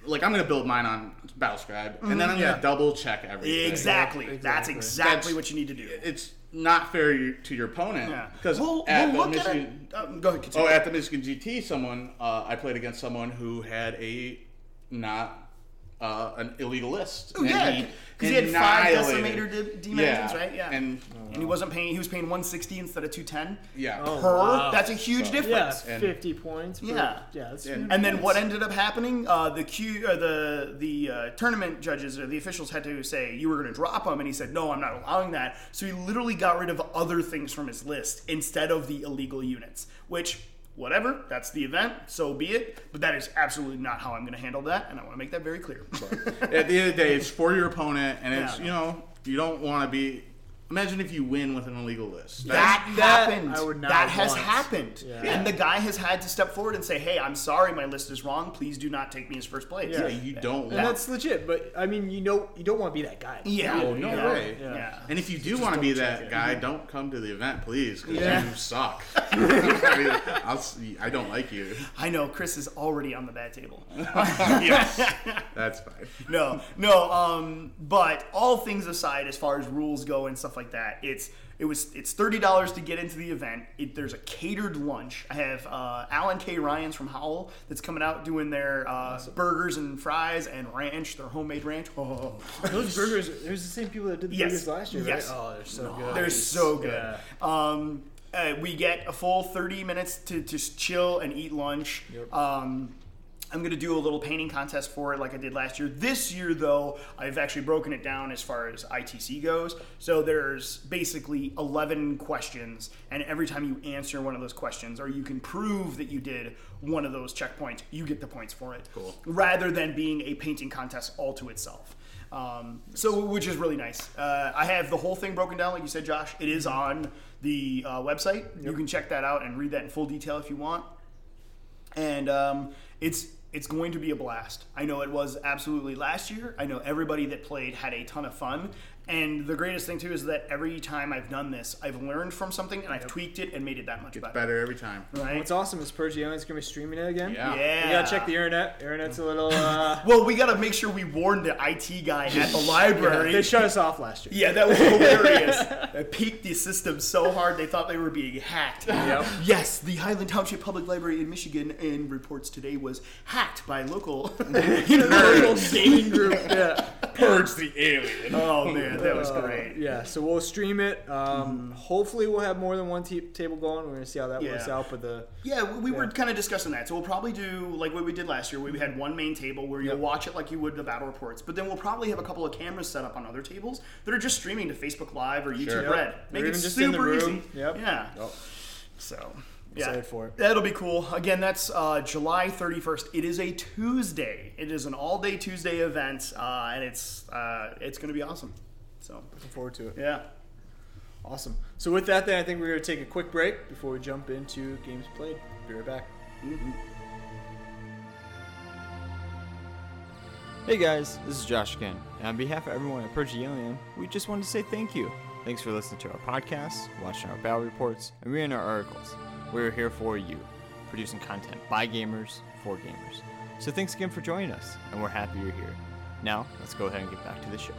like I'm going to build mine on BattleScribe and then I'm Yeah. going to double check everything. Exactly. That's exactly. exactly That's- what you need to do. It's not fair to your opponent because we'll, at we'll the look at it. Michigan, Uh, go ahead. Continue. oh, at the Michigan GT, someone uh, I played against someone who had a not uh, an illegal list. Oh, yeah, because he had five annihilated- decimator d- dimensions, Yeah, right? Yeah, and- and he wasn't paying. He was paying 160 instead of 210 Yeah. Oh, per. wow. That's a huge Yeah, difference. And- 50 points. per- Yeah. Yeah, that's And- huge And then what ended up happening? Uh, the Q, uh, the the uh, tournament judges or the officials had to say you were going to drop him, and he said no, I'm not allowing that. So he literally got rid of other things from his list instead of the illegal units. Which, whatever, that's the event, so be it. But that is absolutely not how I'm going to handle that, and I want to make that very clear. At the end of the day, it's for your opponent, and it's Yeah. you know you don't want to be. Imagine if you win with an illegal list. That, That happened. I would not that has want. happened. Yeah. And the guy has had to step forward and say, "Hey, I'm sorry, my list is wrong. Please do not take me as first place." yeah, you don't And want. that's legit, but I mean, you know, you don't want to be that guy. Yeah. No, no yeah. way. Yeah. Yeah. And if you do want to be double check that it. guy, don't come to the event, please, because Yeah. you suck. <laughs> <laughs> I, mean, I'll, see- I don't like you. I know Chris is already on the bad table. <laughs> yes, that's fine. no, no. Um, but all things aside, as far as rules go and stuff like that, it's it was it's thirty dollars to get into the event. It, there's a catered lunch. I have uh, Alan K. Ryan's from Howell that's coming out doing their uh, burgers and fries and ranch, their homemade ranch. Oh, Those burgers, there's the same people that did the Yes. burgers last year, right? Yes. Oh, they're so good. they're so good. Yeah. Um, uh, we get a full 30 minutes to just chill and eat lunch. Yep. Um, I'm going to do a little painting contest for it like I did last year. This year, though, I've actually broken it down as far as ITC goes. So there's basically 11 questions, and every time you answer one of those questions, or you can prove that you did one of those checkpoints, you get the points for it. Cool. Rather than being a painting contest all to itself. Um, so, which is really nice. Uh, I have the whole thing broken down, like you said, Josh. It is on the uh, website. You can check that out and read that in full detail if you want. And um, it's it's going to be a blast. I know it was absolutely last year. I know everybody that played had a ton of fun. And the greatest thing too is that every time I've done this, I've learned from something and I've tweaked it and made it that much better. Better every time. Right? What's awesome is Pergione's gonna be streaming it again. Yeah. Yeah. You gotta check the internet. Internet's a little. Uh, <laughs> Well, we got to make sure we warn the IT guy at the <laughs> library. they shut us off last year. Yeah, that was hilarious. <laughs> I peaked the system so hard they thought they were being hacked. Yep. Yes, the Highland Township Public Library in Michigan in reports today was hacked by local <laughs> <laughs> local gaming group. Yeah. <laughs> Purge the alien. Oh man, that was great. Yeah, so we'll stream it. Um, Hopefully, we'll have more than one t- table going. We're gonna see how that works out. But the Yeah, we were Yeah. kind of discussing that. So we'll probably do like what we did last year, where we had one main table where you'll Yep. watch it like you would the battle reports. But then we'll probably have a couple of cameras set up on other tables that are just streaming to Facebook Live or YouTube Sure. Red. Yep. Make it even just in the super easy. Yep. Yeah. Yep. So. Yeah, for it. that'll be cool. Again, that's uh, July 31st. It is a Tuesday. It is an all-day Tuesday event, uh, and it's uh, it's going to be awesome. So, looking forward to it. yeah. Awesome. So with that, then I think we're gonna take a quick break before we jump into games played. Be right back. Hey guys, this is Josh again, and on behalf of everyone at Purge the Alien, we just wanted to say thank you. Thanks for listening to our podcasts, watching our battle reports, and reading our articles. We're here for you, producing content by gamers for gamers. So thanks again for joining us, and we're happy you're here. Now, let's go ahead and get back to the show.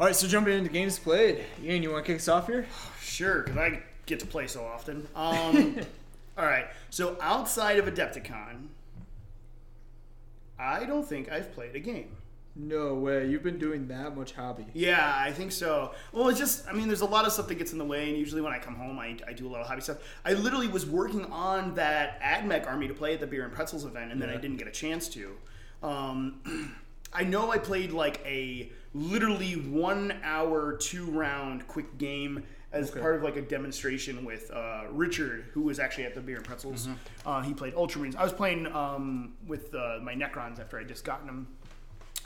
All right, so jumping into games played. Ian, you want to kick us off here? Sure, because I get to play so often. <laughs> Um, all right. So outside of Adepticon, I don't think I've played a game. No way. You've been doing that much hobby. Yeah, I think so. Well, it's just, I mean, there's a lot of stuff that gets in the way, and usually when I come home, I, I do a lot of hobby stuff. I literally was working on that AdMech army to play at the Beer and Pretzels event, and then I didn't get a chance to. Um, <clears throat> I know I played like a literally one hour, two round quick game as Okay. part of like a demonstration with uh, Richard, who was actually at the Beer and Pretzels. Uh, he played Ultramarines. I was playing um, with uh, my Necrons after I just gotten them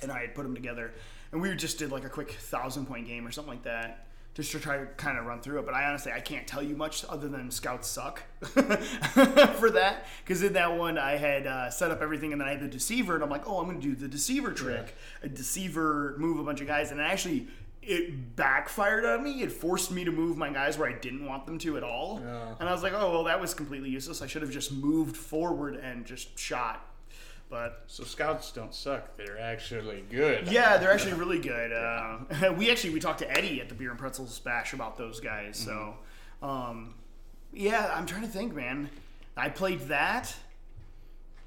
and I had put them together, and we just did like a quick thousand point game or something like that, just to try to kind of run through it. But I honestly I can't tell you much other than scouts suck <laughs> for that, because in that one I had uh, set up everything, and then I had the deceiver, and I'm like, oh, I'm going to do the deceiver trick, a deceiver move a bunch of guys, and actually. It backfired on me. It forced me to move my guys where I didn't want them to at all. Oh. And I was like, oh, well, that was completely useless. I should have just moved forward and just shot. But So scouts don't suck; they're actually good. yeah, they're actually really good. <laughs> Uh, <laughs> we actually we talked to Eddie at the Beer and Pretzels Bash about those guys. So, um, yeah, I'm trying to think, man. I played that.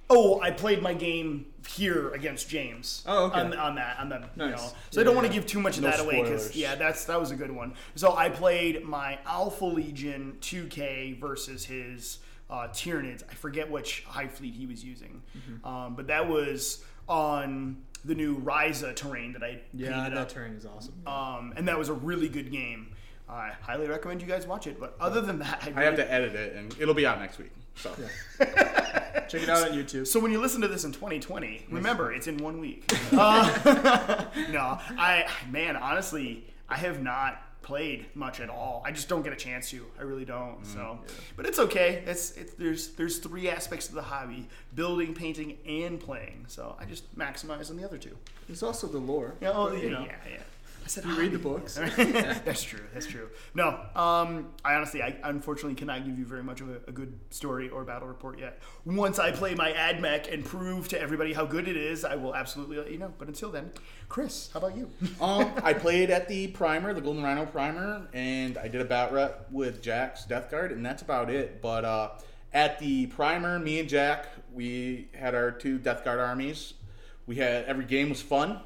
Oh, I played my game here against James. Oh, okay. On, on that, on the you Nice. know. So I don't Yeah, want to give too much of No that away because spoilers. yeah, that's that was a good one. So I played my Alpha Legion 2K versus his uh, Tyranids. I forget which Hive Fleet he was using, Mm-hmm. um, but that was on the new Ryza terrain that I Yeah, painted that up. terrain is awesome. Um, and that was a really good game. I highly recommend you guys watch it. But other than that, I, I have to edit it, and it'll be out next week. So <laughs> Check it out on YouTube. So when you listen to this in 2020, remember it's in one week. <laughs> Uh, <laughs> no, I man, honestly, I have not played much at all. I just don't get a chance to. I really don't. Mm, so, but it's okay. It's, it's there's there's three aspects to the hobby: building, painting, and playing. So I just maximize on the other two. There's also the lore. Yeah, oh, yeah, you know, yeah, yeah. I said you read the books. <laughs> that's true. That's true. No, um, I honestly, I unfortunately cannot give you very much of a, a good story or battle report yet. Once I play my AdMech and prove to everybody how good it is, I will absolutely let you know. But until then, Chris, how about you? <laughs> um, I played at the primer, the Golden Rhino primer, and I did a bat rep with Jack's Death Guard, and that's about it. But uh, at the primer, me and Jack, we had our two Death Guard armies. We had every game was fun.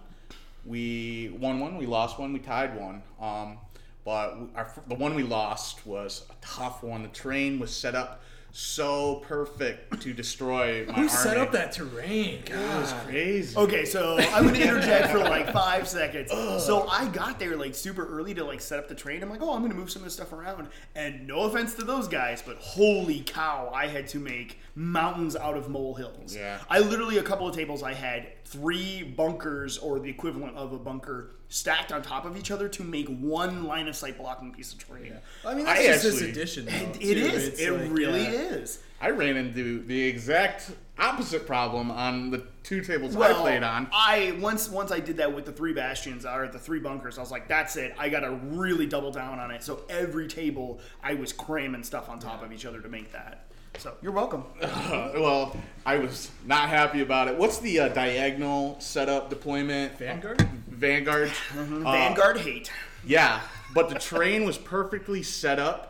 We won one, we lost one, we tied one. Um, but our, the one we lost was a tough one. The terrain was set up so perfect to destroy my Who army. set up that terrain? God. It was crazy. Okay, so I'm gonna <laughs> interject for like five seconds. So I got there like super early to like set up the train. I'm like, oh, I'm gonna move some of this stuff around. And no offense to those guys, but holy cow, I had to make mountains out of molehills. Yeah. I literally a couple of tables I had three bunkers or the equivalent of a bunker stacked on top of each other to make one line of sight blocking piece of terrain. I mean, I that's just this addition. Though, It too. is. It's It like, really yeah. is. I ran into the exact opposite problem on the two tables I played on. I once once I did that with the three bastions or the three bunkers. I was like, that's it. I got to really double down on it. So every table, I was cramming stuff on top of each other to make that. So you're welcome. Uh, <laughs> well, I was not happy about it. What's the uh, diagonal setup deployment? Vanguard. Vanguard. Uh, Vanguard hate. Yeah, but the train was perfectly set up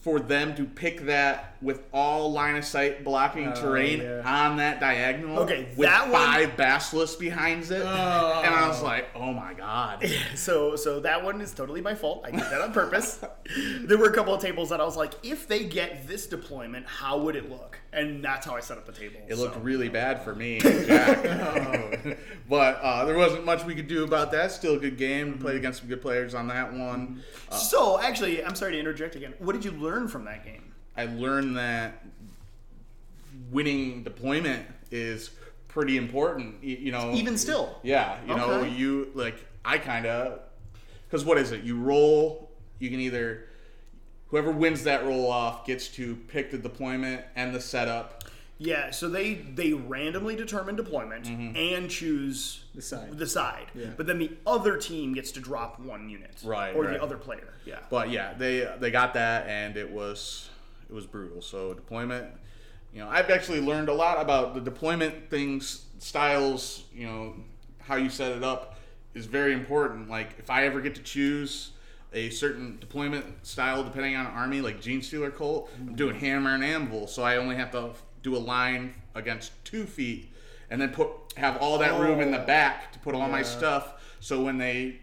for them to pick that with all line of sight blocking terrain yeah. on that diagonal. Okay, with that one- five basilisks behind it, and I was like, "Oh my god!" <laughs> So so that one is totally my fault. I did that on purpose. <laughs> there were a couple of tables that I was like, if they get this deployment, how would it look? And that's how I set up the table. It looked really bad for me, <laughs> Jack. but uh, there wasn't much we could do about that. Still a good game. We played against some good players on that one. Uh, So actually, I'm sorry to interject again. What did you learn from that game? I learned that winning deployment is pretty important. You know, Even still. Yeah, you know, you like I kind of because what is it? You roll. You can either whoever wins that roll off gets to pick the deployment and the setup. Yeah, so they they randomly determine deployment mm-hmm. and choose The side. The side. Yeah. But then the other team gets to drop one unit. Right, Or right. the other player. Yeah. But yeah, they they got that and it was it was brutal. So deployment, you know, I've actually learned a lot about the deployment things, styles. You know, how you set it up is very important. Like if I ever get to choose a certain deployment style depending on army, like Genestealer Cult, I'm doing hammer and anvil, so I only have to do a line against two feet, and then put have all that room in the oh. back to put all my stuff. So when they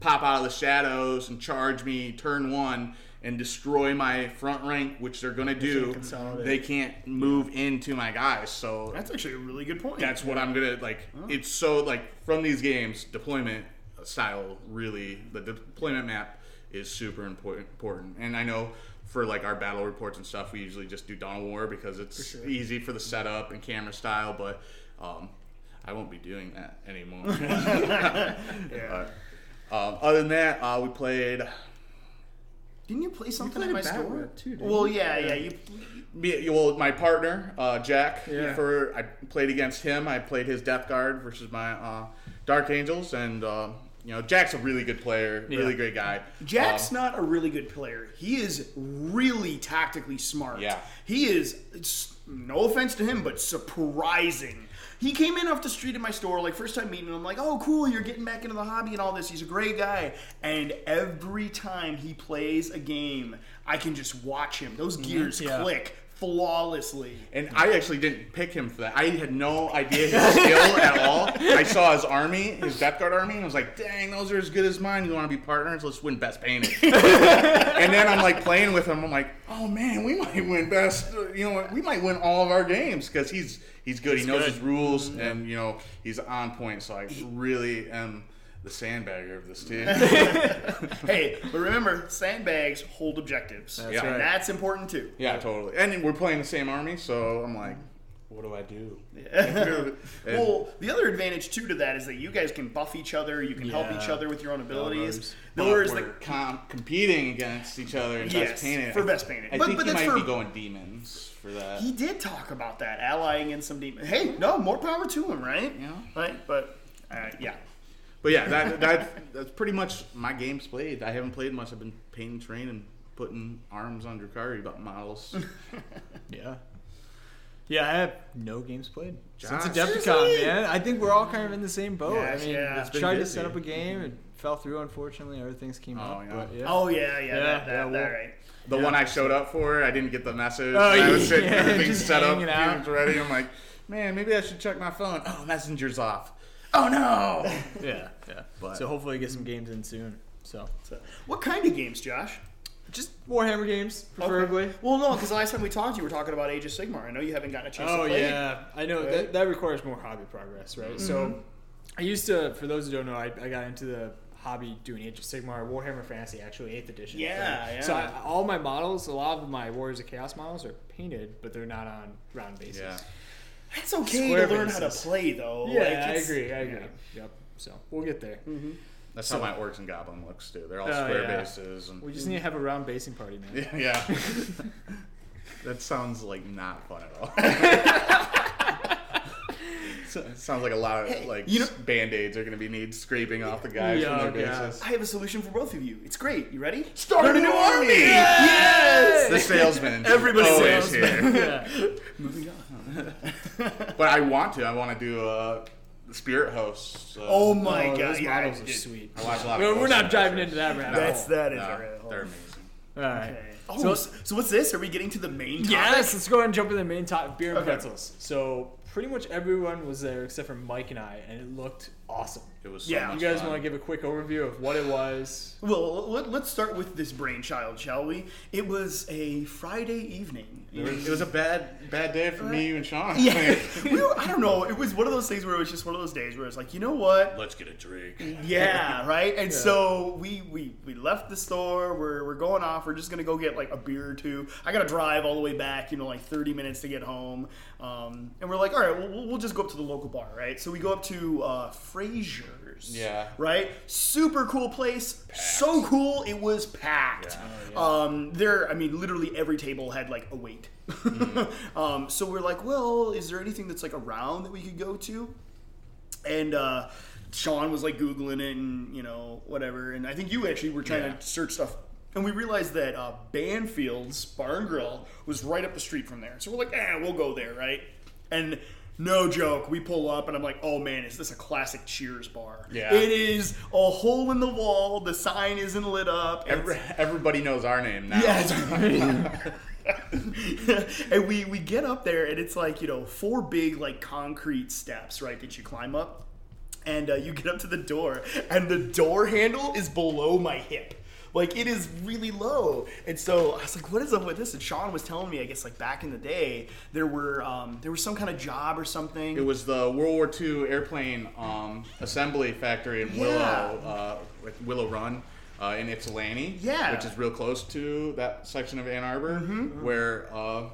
pop out of the shadows and charge me turn one and destroy my front rank, which they're gonna do, consolidate. they can't move into my guys. So That's actually a really good point. that's what I'm gonna like. It's so like from these games, deployment style really the deployment map is super important. Important, and I know for like our battle reports and stuff, we usually just do Dawn of War because it's easy for the setup and camera style. But um, I won't be doing that anymore. <laughs> <laughs> But, um, other than that, uh, we played. Didn't you play something played at my store? Too, didn't well, you? yeah, yeah. You, Me, well, my partner uh, Jack. Yeah. For I played against him. I played his Death Guard versus my uh, Dark Angels, and uh, you know Jack's a really good player, really Yeah. great guy. Jack's Um, not a really good player. He is really tactically smart. Yeah. He is, it's, no offense to him, but surprising. He came in off the street at my store, like first time meeting him. I'm like, oh, cool, you're getting back into the hobby and all this. He's a great guy. And every time he plays a game, I can just watch him. Those gears Yeah. click flawlessly. and I actually didn't pick him for that. I had no idea his skill <laughs> at all. I saw his army, his Death Guard army, and I was like, "Dang, those are as good as mine. You want to be partners? Let's win best painted." <laughs> and then I'm like playing with him. I'm like, "Oh man, we might win best. Uh, you know, we might win all of our games because he's he's good. he knows good. his rules, mm-hmm. and you know he's on point. So I really am the sandbagger of this <laughs> team. hey, <laughs> but remember, sandbags hold objectives. That's Yeah. And right. that's important too. yeah, totally. And we're playing the same army, so I'm like, "What do I do?" <laughs> And- Well, the other advantage too to that is that you guys can buff each other. You can help each other with your own abilities. Elbows. But Whereas we're the com- competing against each other in Yes, best painted. for best painted. I But- think but he might for- be going demons for that. he did talk about that allying in some demons. Hey, no, more power to him, right? Yeah. Right, but uh, yeah. But yeah, that, that that's pretty much my games played. I haven't played much. I've been painting training, putting arms on Drukari models. <laughs> Yeah. Yeah, I have no games played since Josh. Adepticon, Seriously? man. I think we're all kind of in the same boat. Yes, I mean, yeah. It's been tried to set up a game, and fell through. Unfortunately, other things came Oh, up. yeah. But yeah. Oh yeah, yeah, Yeah, that, that, yeah, that, well- right. The Yeah. one I showed up for, I didn't get the message. Oh, I was <laughs> sitting, yeah, everything's just set up, hanging out. game's ready. I'm like, man, maybe I should check my phone. Oh, messenger's off. Oh no! <laughs> yeah, yeah. But- so hopefully, I get some games in soon. So So, what kind of games, Josh? Just Warhammer games, preferably. Okay. Well, no, because last time we talked, you were talking about Age of Sigmar. I know you haven't gotten a chance Oh to play. it. yeah, I know Right? that, that requires more hobby progress, right? So mm-hmm. I used to, for those who don't know, I, I got into the hobby doing Age of Sigmar, Warhammer Fantasy, actually Eighth Edition. Yeah, right? So yeah. I, all my models, a lot of my Warriors of Chaos models are painted, but they're not on round bases. Yeah. It's okay Square to learn how to play, though. Yeah, Like, I agree. I agree. yeah. Yep. So we'll get there. Mm-hmm. That's So- how my orcs and goblin looks too. They're all Oh, square yeah. bases and We just need to have a round basing party, man. yeah. yeah. <laughs> that sounds like not fun at all. <laughs> So- sounds like a lot of like you know- band aids are going to be need scraping off the guys Yeah, from their yeah. bases. I have a solution for both of you. It's great. You ready? Start a new army! Yes! The salesman, Everybody's always salesman. here. <laughs> yeah. Moving on. But I want to. I want to do a spirit hosts. Uh, Oh my Oh, god! those yeah, models are sweet. I watch a lot. We're, of we're not Adventures. diving into that rabbit That's hole. that is No, a rabbit they're amazing. All right. Okay. Oh, So- so, so what's this? Are we getting to the main topic? Yes, let's go ahead and jump into the main topic beer and Okay. pretzels. So pretty much everyone was there except for Mike and I, and it looked awesome. It was so Yeah. much You guys fun. want to give a quick overview of what it was? Well, let, let's start with this brainchild, shall we? It was a Friday evening. It was, it was a bad bad day for me and Sean. Yeah, <laughs> we were, I don't know. It was one of those things where it was just one of those days where it's like, you know what? Let's get a drink. Yeah, <laughs> right. And so we, we we left the store. We're we're going off. We're just gonna go get like a beer or two. I gotta drive all the way back. You know, like thirty minutes to get home. Um, and we're like, all right, well, we'll we'll just go up to the local bar, right? So we go up to uh, Frazier's. Yeah. Right. Super cool place. So cool. It was packed. Um, there. I mean, literally every table had like a wait. <laughs> um, so we're like, well, is there anything that's like around that we could go to? and uh, Sean was like googling it and you know whatever, and I think you actually were trying Yeah. to search stuff, and we realized that uh, Banfield's Bar and Grill was right up the street from there, so we're like, eh, we'll go there, right? And no joke, we pull up and I'm like, oh man, is this a classic Cheers bar? Yeah. it is a hole in the wall. The sign isn't lit up. Every, everybody knows our name now. yeah. <laughs> <laughs> and we we get up there and it's like you know four big like concrete steps right that you climb up and uh, you get up to the door and the door handle is below my hip like it is really low and so i was like what is up with this and sean was telling me i guess like back in the day there were um, there was some kind of job or something It was the World War II airplane um, assembly factory in Yeah. Willow, uh, Willow Run. Uh, in Ypsilanti, Yeah. which is real close to that section of Ann Arbor, where uh,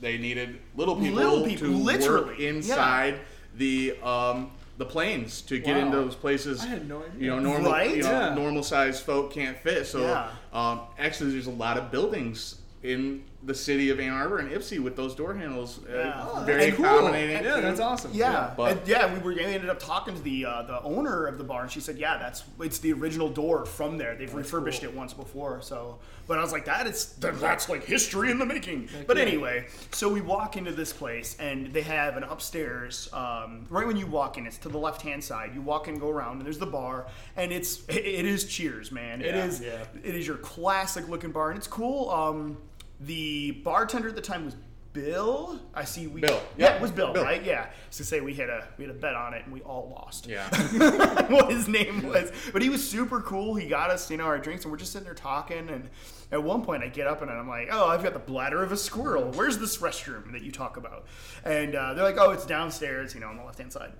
they needed little people, Little people, to literally, work yeah. inside the um, the planes to get Wow. in those places. I had no idea. You know, normal Right? you know, Yeah. normal sized folk can't fit. So Yeah. um, actually, there's a lot of buildings in the city of Ann Arbor and Ypsi with those door handles. Uh, Yeah. Oh, very that's cool. accommodating. Yeah, that's awesome. Yeah, but- and yeah, we were. We ended up talking to the uh, the owner of the bar, and she said, "Yeah, that's it's the original door from there. They've refurbished it once before." So, but I was like, "That is that's like history in the making." But yeah. anyway, so we walk into this place, and they have an upstairs. Um, right when you walk in, it's to the left hand side. You walk and go around, and there's the bar, and it's it, it is Cheers, man. it Yeah. is Yeah. it is your classic looking bar, and it's cool. Um, the bartender at the time was. Bill, I see. We Bill. yeah, it was Bill, Bill. right? Yeah. So say we had a we had a bet on it and we all lost. Yeah. <laughs> what his name was, but he was super cool. He got us, you know, our drinks, and we're just sitting there talking. And at one point, I get up and I'm like, "Oh, I've got the bladder of a squirrel. Where's this restroom that you talk about?" And uh, they're like, "Oh, it's downstairs, you know, on the left hand side."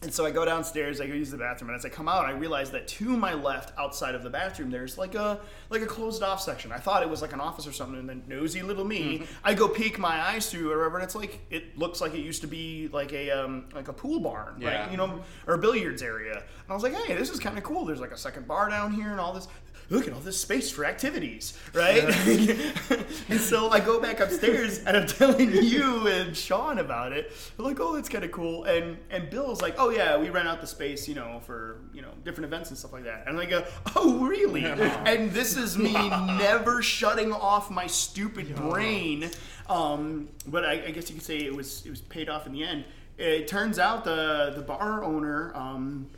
And so I go downstairs, I go use the bathroom, and as I come out, I realize that to my left, outside of the bathroom, there's like a like a closed off section. I thought it was like an office or something, and then nosy little me, I go peek my eyes through or whatever, and it's like it looks like it used to be like a um, like a pool barn, Yeah. right? You know, or a billiards area. And I was like, hey, this is kind of cool. There's like a second bar down here and all this. Look at all this space for activities, right? <laughs> and so I go back upstairs and I'm telling you and Sean about it. Like, oh, that's kind of cool. And and Bill's like, oh yeah, we rent out the space, you know, for you know different events and stuff like that. And I go, oh really? <laughs> and this is me never shutting off my stupid brain. Um, but I, I guess you could say it was it was paid off in the end. It turns out the the bar owner. Um,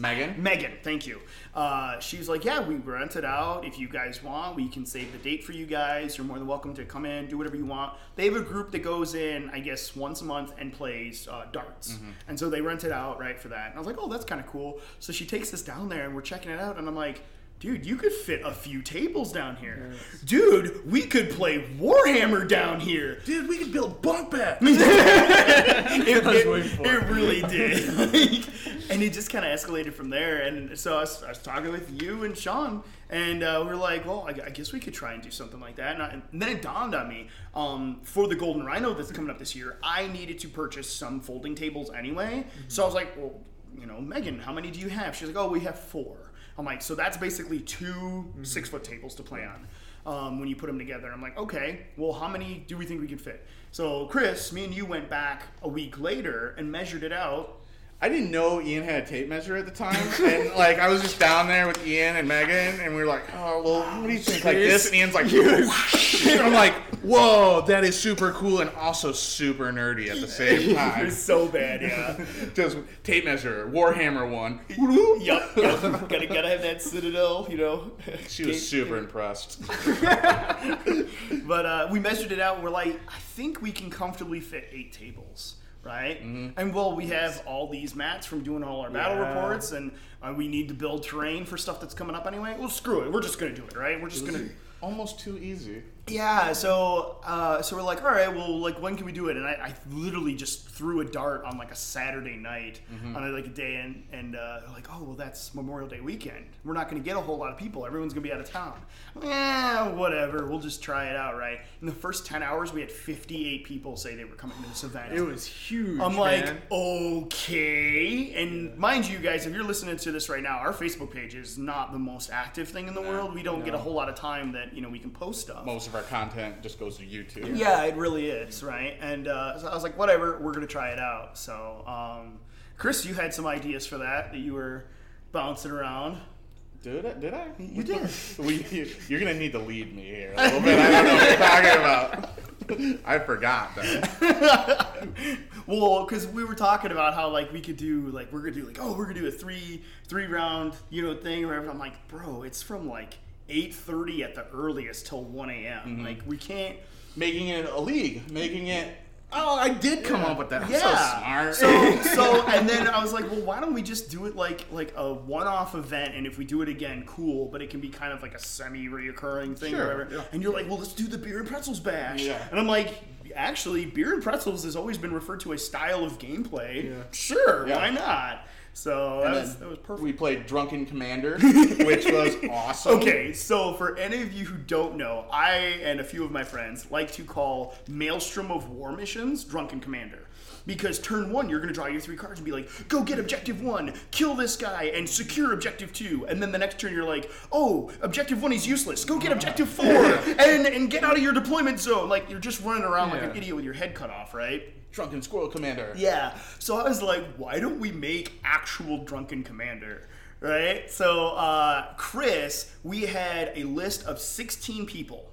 Megan. Megan, thank you. Uh, she's like, yeah, we rent it out. If you guys want, we can save the date for you guys. You're more than welcome to come in, do whatever you want. They have a group that goes in, I guess, once a month and plays uh, darts. And so they rent it out, right, for that. And I was like, oh, that's kind of cool. So she takes us down there and we're checking it out. And I'm like, dude, you could fit a few tables down here. Dude, we could play Warhammer down here. Dude, we could build bunk beds. <laughs> <laughs> it, it- it really <laughs> did. Like, and it just kind of escalated from there. And so I was, I was talking with you and Sean, and uh, we were like, well, I, I guess we could try and do something like that. And, I, and then it dawned on me um, for the Golden Rhino that's coming up this year, I needed to purchase some folding tables anyway. So I was like, well, you know, Megan, how many do you have? She's like, oh, we have four. I'm like, so that's basically 2 six foot tables to play on um, when you put them together. I'm like, okay, well, how many do we think we can fit? So, Chris, me and you went back a week later and measured it out. I didn't know Ian had a tape measure at the time, and like I was just down there with Ian and Megan, and we were like, "Oh, well, what do you think like this?" And Ian's like, <laughs> and "I'm like, whoa, that is super cool and also super nerdy at the same It <laughs> time." was so bad, yeah. <laughs> Just tape measure, Warhammer one. yup, yup. Gotta, gotta have that Citadel, you know. She was super impressed. But uh, we measured it out. And we're like, I think we can comfortably fit eight tables, right? And well, we have all these mats from doing all our battle Yeah. reports, and uh, we need to build terrain for stuff that's coming up anyway. Well, screw it. We're just gonna do it, right? We're just gonna. Almost too easy. Yeah, so uh, so we're like, all right, well, like when can we do it? And I, I literally just threw a dart on like a Saturday night on a, like a day, and and uh, like, oh, well, that's Memorial Day weekend. We're not going to get a whole lot of people. Everyone's going to be out of town. Yeah, whatever. We'll just try it out, right? In the first ten hours, we had 58 people say they were coming to this event. It was huge. I'm like, man. okay. And mind you, guys, if you're listening to this right now, our Facebook page is not the most active thing in the world. We don't get a whole lot of time that you know we can post stuff. Most of our content just goes to YouTube. Yeah, it really is, right? And uh, so I was like, whatever, we're gonna try it out. So, um, Chris, you had some ideas for that that you were bouncing around. Did I? Did I? You did. <laughs> We, you're gonna need to lead me here a <laughs> little bit. I don't know what you're talking about. <laughs> I forgot that. well, because we were talking about how like we could do like we're gonna do like oh we're gonna do a three three round you know thing or whatever. I'm like, bro, it's from like eight thirty at the earliest till one a.m. Mm-hmm. Like we can't. Making it a league, making it. Oh, I did come up with that. I'm Yeah. so smart. So <laughs> so and then I was like, well, why don't we just do it like like a one-off event, and if we do it again, cool. But it can be kind of like a semi-reoccurring thing, Sure, or whatever. yeah. And you're like, well, let's do the beer and pretzels bash. Yeah. And I'm like, actually, beer and pretzels has always been referred to a style of gameplay. Yeah. Sure, Yeah. why not? So that was that was perfect. We played Drunken Commander, <laughs> which was awesome. Okay, so for any of you who don't know, I and a few of my friends like to call Maelstrom of War missions Drunken Commander. Because turn one, you're going to draw your three cards and be like, go get objective one, kill this guy, and secure objective two. And then the next turn, you're like, oh, objective one is useless, go get objective four, <laughs> and, and get out of your deployment zone. Like, you're just running around like an idiot with your head cut off, right? Drunken Squirrel Commander. Yeah. So I was like, why don't we make actual Drunken Commander? Right? So, uh, Chris, we had a list of 16 people.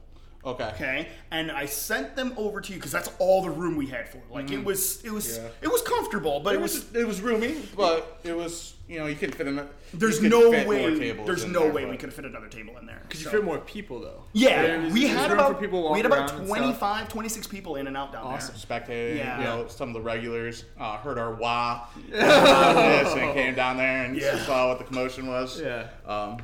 Okay. Okay, and I sent them over to you because that's all the room we had for. it. Like it was, it was, it was comfortable, but It it was was. it was roomy, but it was you know you couldn't fit in. The, There's no way. There's no there, way but- we could fit another table in there. Because you fit more people though. Yeah, There's- we there's had about for people we had about around and stuff. 25, 26 people in and out down Awesome. spectated. Yeah. You know, some of the regulars uh, heard our wah this <laughs> and came down there and Yeah. saw what the commotion was. Yeah. Um,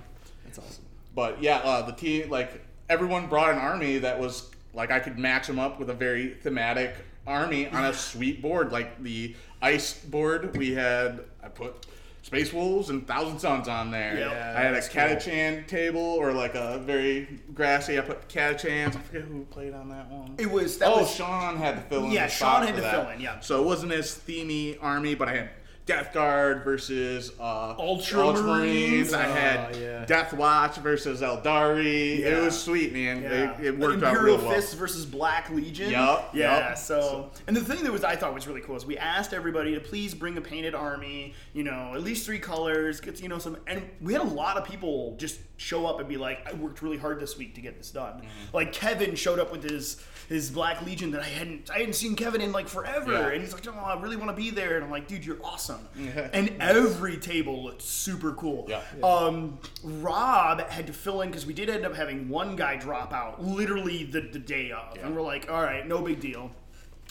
That's awesome. but yeah, uh, the team like everyone brought an army that was like I could match them up with a very thematic army on a <laughs> sweet board. Like the ice board, we had I put. Space Wolves and Thousand Suns on there. Yep. Yeah, I had a that's cool. Table or like a very grassy. I put Catachans. I forget who played on that one. It was that oh, was Sean had to fill in. Yeah, Sean had to that. fill in, yeah. So it wasn't as themey army, but I had Death Guard versus uh, Ultramarines. I had Oh, yeah. Death Watch versus Aeldari. Yeah. It was sweet, man. Yeah. It, it worked out Imperial real well. Fists versus Black Legion. Yup, Yeah. yup. So, and the thing that was I thought was really cool is we asked everybody to please bring a painted army. You know, at least three colors. Get you know some, and we had a lot of people just show up and be like, "I worked really hard this week to get this done." Mm-hmm. Like Kevin showed up with his his Black Legion that I hadn't I hadn't seen Kevin in like forever, Yeah. and he's like, "Oh, I really want to be there," and I'm like, "Dude, you're awesome." <laughs> And every table looked super cool. Yeah. Um, Rob had to fill in because we did end up having one guy drop out literally the, the day of. And we're like, all right, no big deal.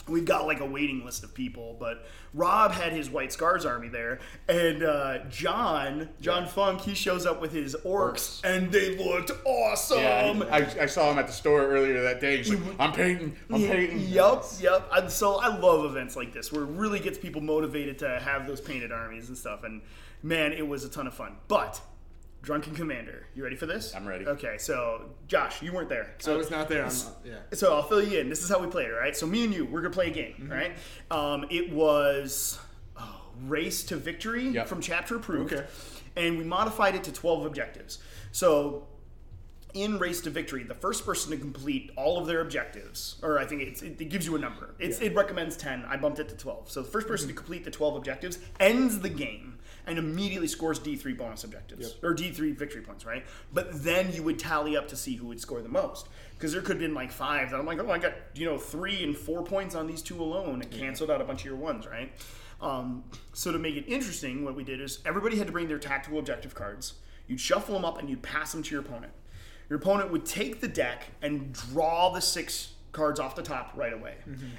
We've got like a waiting list of people. But Rob had his White Scars army there, and uh, John, John Funk, he shows up with his orcs, and they looked awesome. Yeah, I, I saw him at the store earlier that day. He's like, I'm painting, I'm painting. Yep, yep. And so I love events like this where it really gets people motivated to have those painted armies and stuff. And man, it was a ton of fun. But Drunken Commander, you ready for this? I'm ready. Okay, so Josh, you weren't there. I So was not there. I'm not, yeah. so I'll fill you in. This is how we played it, right? So me and you, we're gonna play a game, Mm-hmm. right? Um, it was oh, Race to Victory Yep. from Chapter Approved, Okay. and we modified it to twelve objectives. So in Race to Victory, the first person to complete all of their objectives, or I think it's, it, it gives you a number. It's, It recommends 10. I bumped it to 12. So the first person Mm-hmm. to complete the 12 objectives ends the game and immediately scores D3 bonus objectives, or D3 victory points, right? But then you would tally up to see who would score the most. Because there could have been like five that I'm like, oh, I got, you know, three and four points on these two alone and canceled out a bunch of your ones, right? Um, so to make it interesting, what we did is everybody had to bring their tactical objective cards. You'd shuffle them up and you'd pass them to your opponent. Your opponent would take the deck and draw the six cards off the top right away,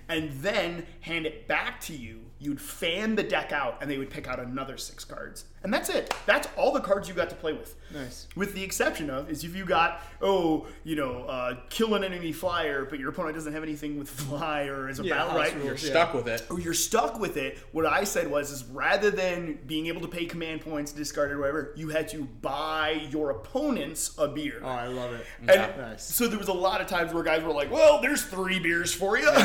and then hand it back to you. You'd fan the deck out, and they would pick out another six cards, and that's it. That's all the cards you got to play with. Nice. With the exception of is if you got oh you know uh, kill an enemy flyer, but your opponent doesn't have anything with fly or as a Yeah, battle right. rules, You're Yeah. stuck with it. or you're stuck with it. What I said was, is rather than being able to pay command points, discard it, or whatever, you had to buy your opponents a beer. Oh, I love it. And Nice. so there was a lot of times where guys were like, "Well, there's three beers for you," <laughs> <laughs> and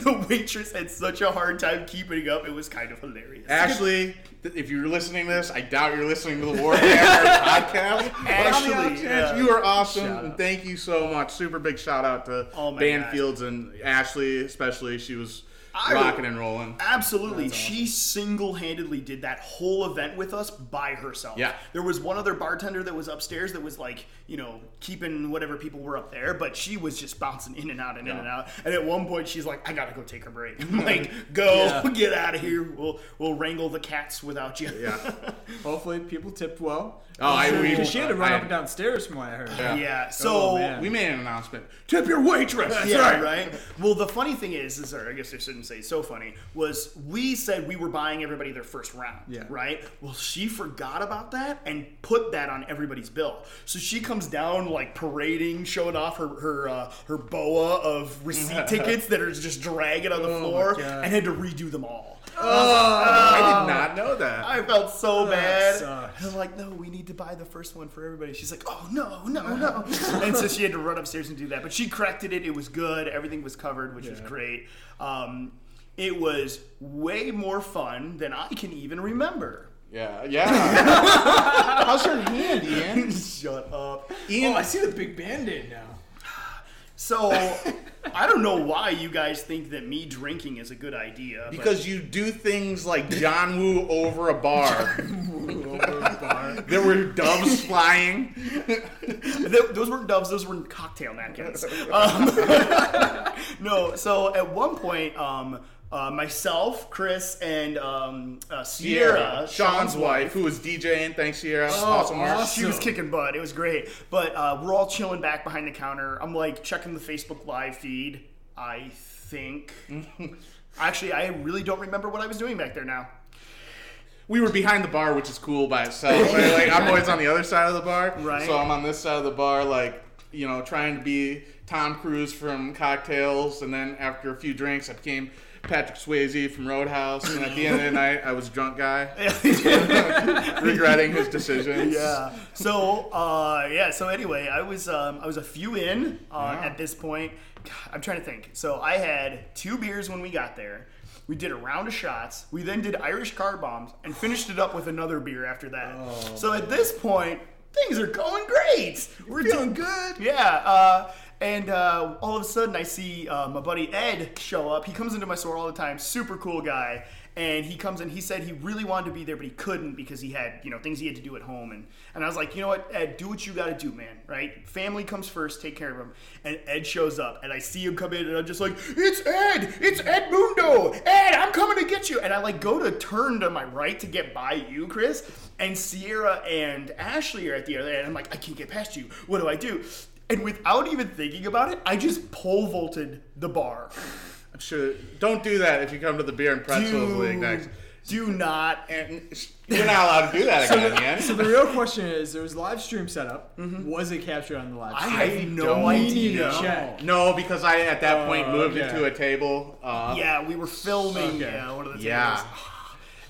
the waitress had such a hard time keeping up. It was kind of hilarious. Ashley, if you're listening to this, I doubt you're listening to the Warhammer <laughs> podcast. But on Ashley, chance, yeah. you are awesome, and thank you so much. Super big shout out to Oh my Banfields and Ashley, especially. She was I- rocking and rolling. Absolutely. She single handedly did that whole event with us by herself. Yeah. There was one other bartender that was upstairs that was like, you know, keeping whatever people were up there, but she was just bouncing in and out and in and out. And at one point she's like, I gotta go take her break. I'm <laughs> like, go, get out of here. We'll we'll wrangle the cats without you. Yeah. <laughs> Hopefully, people tipped well. Oh, I- we- she had to run I- up and down stairs from what I heard. Yeah. Yeah. So Oh. We made an announcement. Tip your waitress. That's yeah, right. right. Well, the funny thing is, is or I guess I shouldn't say so funny, was we said we were buying everybody their first round. Yeah. Right. Well, she forgot about that and put that on everybody's bill. So she comes down like parading, showing off her her uh, her boa of receipt <laughs> tickets that are just dragging on the Oh, floor, and had to redo them all. I did not know that. I felt so bad. sucks. I'm like, no, we need to buy the first one for everybody. She's like, oh no, no, no. <laughs> and so she had to run upstairs and do that. But she corrected it. It was good. Everything was covered, which was Yeah. great. Um, it was way more fun than I can even remember. Yeah, yeah. <laughs> How's your hand, Ian? <laughs> Shut up. Ian, Oh, I see the big band-aid now. <sighs> So <laughs> I don't know why you guys think that me drinking is a good idea. but- because you do things like John Woo over a bar. <laughs> there were doves flying. Those weren't doves; those were cocktail napkins. Um, <laughs> no, so at one point, um, uh, myself, Chris, and um, uh, Sierra, Sierra, Sean's wife, who was DJing. Thanks, Sierra. awesome awesome. she was kicking butt. It was great. But uh, we're all chilling back behind the counter. I'm like checking the Facebook live feed. I think. <laughs> Actually, I really don't remember what I was doing back there now. We were behind the bar, which is cool by itself. right? Like I'm <laughs> always on the other side of the bar, Right. so I'm on this side of the bar, like you know, trying to be Tom Cruise from Cocktails, and then after a few drinks, I became Patrick Swayze from Roadhouse, and at the end of the <laughs> night, I was a drunk guy, <laughs> regretting his decisions. yeah. So uh, yeah. So anyway, I was um, I was a few in uh, Yeah. at this point. I'm trying to think. So I had two beers when we got there. We did a round of shots. We then did Irish car bombs and finished it up with another beer after that. So at this point, things are going great. We're doing good. Yeah. Uh, and uh, all of a sudden, I see uh, my buddy Ed show up. He comes into my store all the time. Super cool guy. And he comes in. He said he really wanted to be there, but he couldn't because he had you know things he had to do at home. And and I was like, you know what, Ed, do what you got to do, man. Right? Family comes first. Take care of him. And Ed shows up, and I see him come in, and I'm just like, it's Ed. It's Ed Mundo. Ed, I'm coming to get you. And I like go to turn to my right to get by you, Chris. And Sierra and Ashley are at the other end. I'm like, I can't get past you. What do I do? And without even thinking about it, I just pole vaulted the bar. I'm sure. Don't do that if you come to the beer and pretzels league next. do not. And you're not allowed to do that <laughs> again, man. So the real question is, there was live stream set up. Was it captured on the live stream? I have no idea. Check. No, because I at that point Oh, moved into a table. Uh, Yeah, we were filming Okay. yeah, one of the tables. Yeah.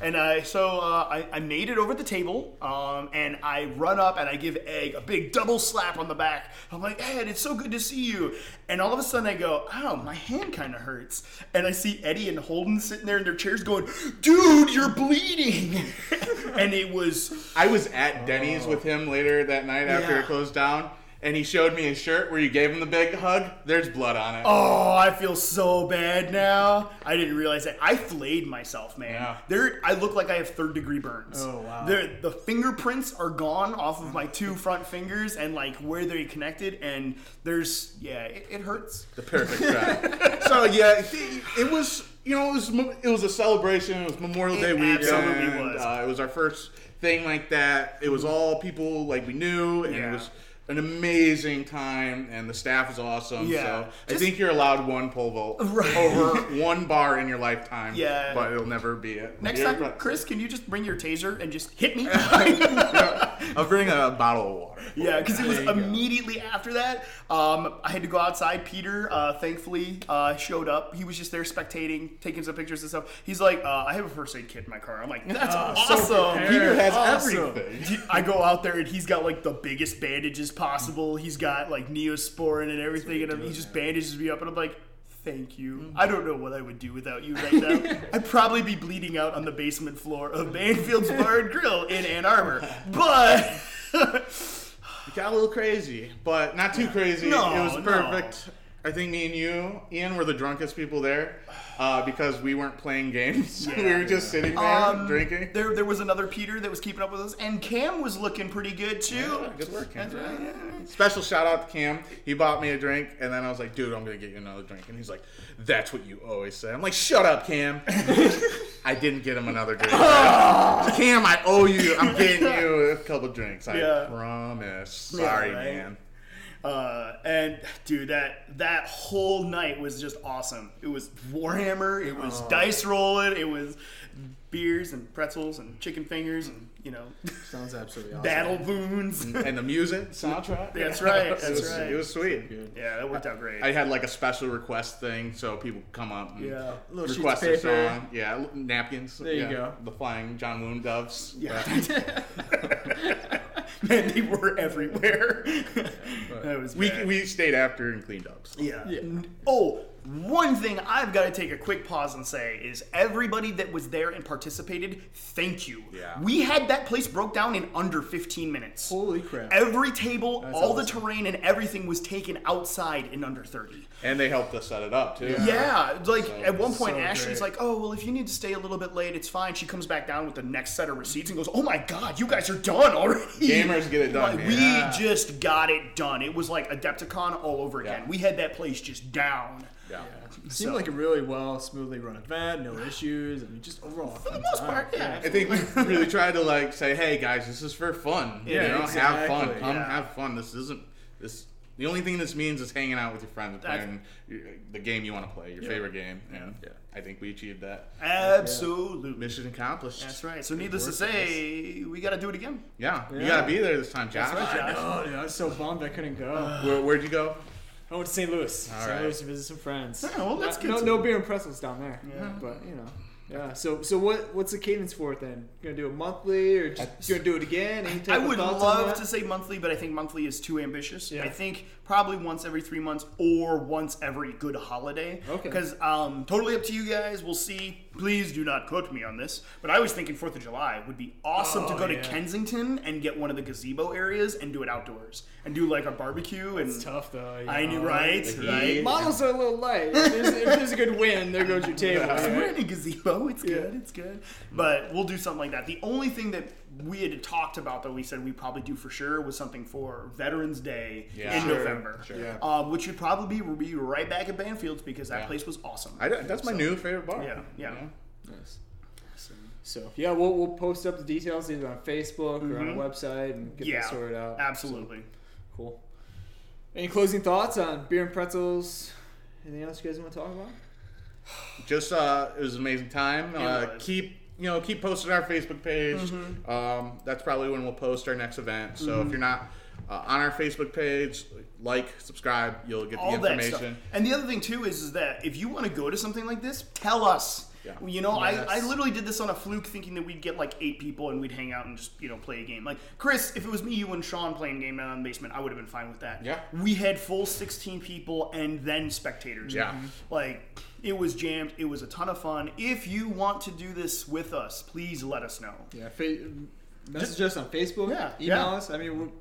And uh, so uh, I, I made it over the table, um, and I run up and I give Egg a big double slap on the back. I'm like, Ed, it's so good to see you. And all of a sudden I go, oh, my hand kind of hurts. And I see Eddie and Holden sitting there in their chairs going, dude, you're bleeding. <laughs> and it was, I was at Denny's with him later that night after Yeah. it closed down, and he showed me his shirt where you gave him the big hug. There's blood on it. oh, I feel so bad now. I didn't realize that. I flayed myself, man. Yeah. There, I look like I have third degree burns. Oh, wow. The the fingerprints are gone off of my two front fingers and like where they connected, and there's yeah, it, it hurts. The perfect <laughs> shot. so yeah, it, it was you know it was it was a celebration. It was Memorial It Day weekend. absolutely was. Uh, it was our first thing like that. It was all people like we knew, and Yeah. it was an amazing time, and the staff is awesome. Yeah. So I think you're allowed one pole vault Right. over <laughs> one bar in your lifetime. Yeah. but it'll never be it. Next Yeah, time, Chris, can you just bring your taser and just hit me? <laughs> <laughs> I'll bring a bottle of water. Yeah, because it was you go. immediately after that. Um, I had to go outside. Peter, uh, thankfully, uh, showed up. He was just there spectating, taking some pictures and stuff. He's like, uh, "I have a first aid kit in my car." I'm like, "That's Oh, so awesome." prepared. Peter has Awesome. everything. I go out there and he's got like the biggest bandages possible. He's got like Neosporin and everything, and he just bandages me up, and I'm like, "Thank you." I don't know what I would do without you right now. <laughs> I'd probably be bleeding out on the basement floor of Banfield's Bar and Grill in Ann Arbor, but. <laughs> It got a little crazy, but not too crazy. No, it was no. perfect. I think me and you, Ian, were the drunkest people there uh, because we weren't playing games. <laughs> we were just sitting there Um, drinking. There, there was another Peter that was keeping up with us, and Cam was looking pretty good too. Yeah, good work, Cam. Right. Special shout out to Cam. He bought me a drink, and then I was like, "Dude, I'm gonna get you another drink." And he's like, "That's what you always say." I'm like, "Shut up, Cam." <laughs> <laughs> I didn't get him another drink. <laughs> Cam, I owe you. I'm getting <laughs> you a couple drinks. I Yeah. promise. Sorry, right? man. Uh, and dude, that that whole night was just awesome. It was Warhammer. It was dice rolling. It was beers and pretzels and chicken fingers and you know Sounds absolutely awesome. battle wounds. And the music <laughs> soundtrack. That's right, <laughs> it that's was, right. It was sweet. yeah, that worked out great. I had like a special request thing, so people come up and Yeah. Little sheets request of a paper. song. Yeah, napkins. There you yeah, go. The flying John Woo doves. Yeah. <laughs> <laughs> Man, they were everywhere. <laughs> that was We, bad. we stayed after and cleaned up. so. Yeah. Yeah. Oh, one thing I've got to take a quick pause and say is everybody that was there and participated, thank you. Yeah. We had that place broke down in under 15 minutes. Holy crap. Every table, That's all the terrain, and everything was taken outside in under 30. And they helped us set it up too. Yeah, like at one point, so Ashley's great. like, "Oh, well, if you need to stay a little bit late, it's fine." She comes back down with the next set of receipts and goes, "Oh my god, you guys are done already!" Gamers get it done, Like, man. we Yeah. just got it done. It was like Adepticon all over again. Yeah. We had that place just down. Yeah. Seemed So- like a really well, smoothly run event. No issues. I mean, just overall. For the most part, yeah. I think we really tried to like say, "Hey guys, this is for fun. Yeah, you know, have fun. Come Yeah. have fun. This isn't this." The only thing this means is hanging out with your friends and That's- playing your- the game you want to play, your Yeah. favorite game. And Yeah. I think we achieved that. Absolutely. Mission accomplished. That's right. So, needless to work, say, we got to do it again. Yeah, you gotta be there this time, Josh. right, Josh. Oh, dude, I was so bummed I couldn't go. Where, where'd you go? I went to St. Louis. All St. right. Louis to visit some friends. Yeah, well, that's Not- good No, to- no beer and pretzels down there. Yeah. But you know, yeah. So, so what? What's the cadence for it then? Gonna do it monthly or just gonna do it again? Any I would love to say monthly, but I think monthly is too ambitious. Yeah. I think probably once every three months or once every good holiday. Okay. Because um, totally up to you guys. We'll see. Please do not quote me on this, but I was thinking Fourth of July would be awesome to Oh, go to yeah. Kensington and get one of the gazebo areas and do it outdoors and do like a barbecue and. It's tough though. you I knew, know. right? the Right. heat. Models are a little light. If there's, if there's a good win, there goes your <laughs> table. So we're right? in a gazebo. It's good. It's good. But we'll do something like that. The only thing that we had talked about that we said we probably do for sure was something for Veterans Day Yeah. in Sure, November. sure. Yeah. Um, which would probably be, be right back at Banfields because that Yeah. place was awesome. I, that's my new favorite bar. Yeah, yeah. You? Nice. So yeah, we'll, we'll post up the details either on Facebook or on the website and get Mm-hmm. yeah, that sorted out. absolutely. Cool. Any closing thoughts on beer and pretzels? Anything else you guys want to talk about? just uh, it was an amazing time. Uh. Mm-hmm. keep you know keep posting our Facebook page. Um, that's probably when we'll post our next event. So if you're not uh, on our Facebook page, like, subscribe, you'll get all the information. And the other thing too is, is that if you want to go to something like this, tell us. Yeah. You know, Yes. I, I literally did this on a fluke, thinking that we'd get like eight people and we'd hang out and just you know play a game. Like Chris, if it was me, you, and Sean playing game down in the basement, I would have been fine with that. Yeah. We had full sixteen people and then spectators. Yeah. Mm-hmm. Like it was jammed. It was a ton of fun. If you want to do this with us, please let us know. Yeah, fa- message us on Facebook. Yeah, email yeah. us. I mean, we'll,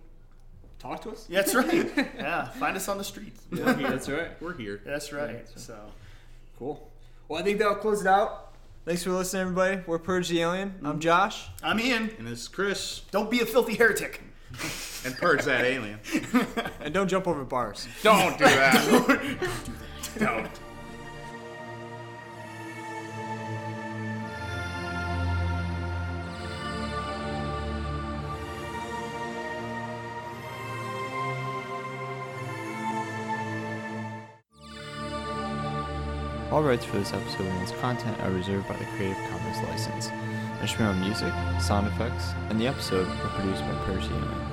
talk to us. <laughs> That's right. <laughs> yeah. Find us on the streets. Yeah, that's right. We're here. That's right. So. Cool. Well, I think that'll close it out. Thanks for listening, everybody. We're Purge the Alien. I'm mm-hmm. Josh. I'm Ian. And this is Chris Don't be a filthy heretic. <laughs> and Purge that alien. <laughs> And don't jump over bars. Don't do that. <laughs> Don't. All rights for this episode and its content are reserved by the Creative Commons license. Instrumental music, sound effects, and the episode were produced by Percy.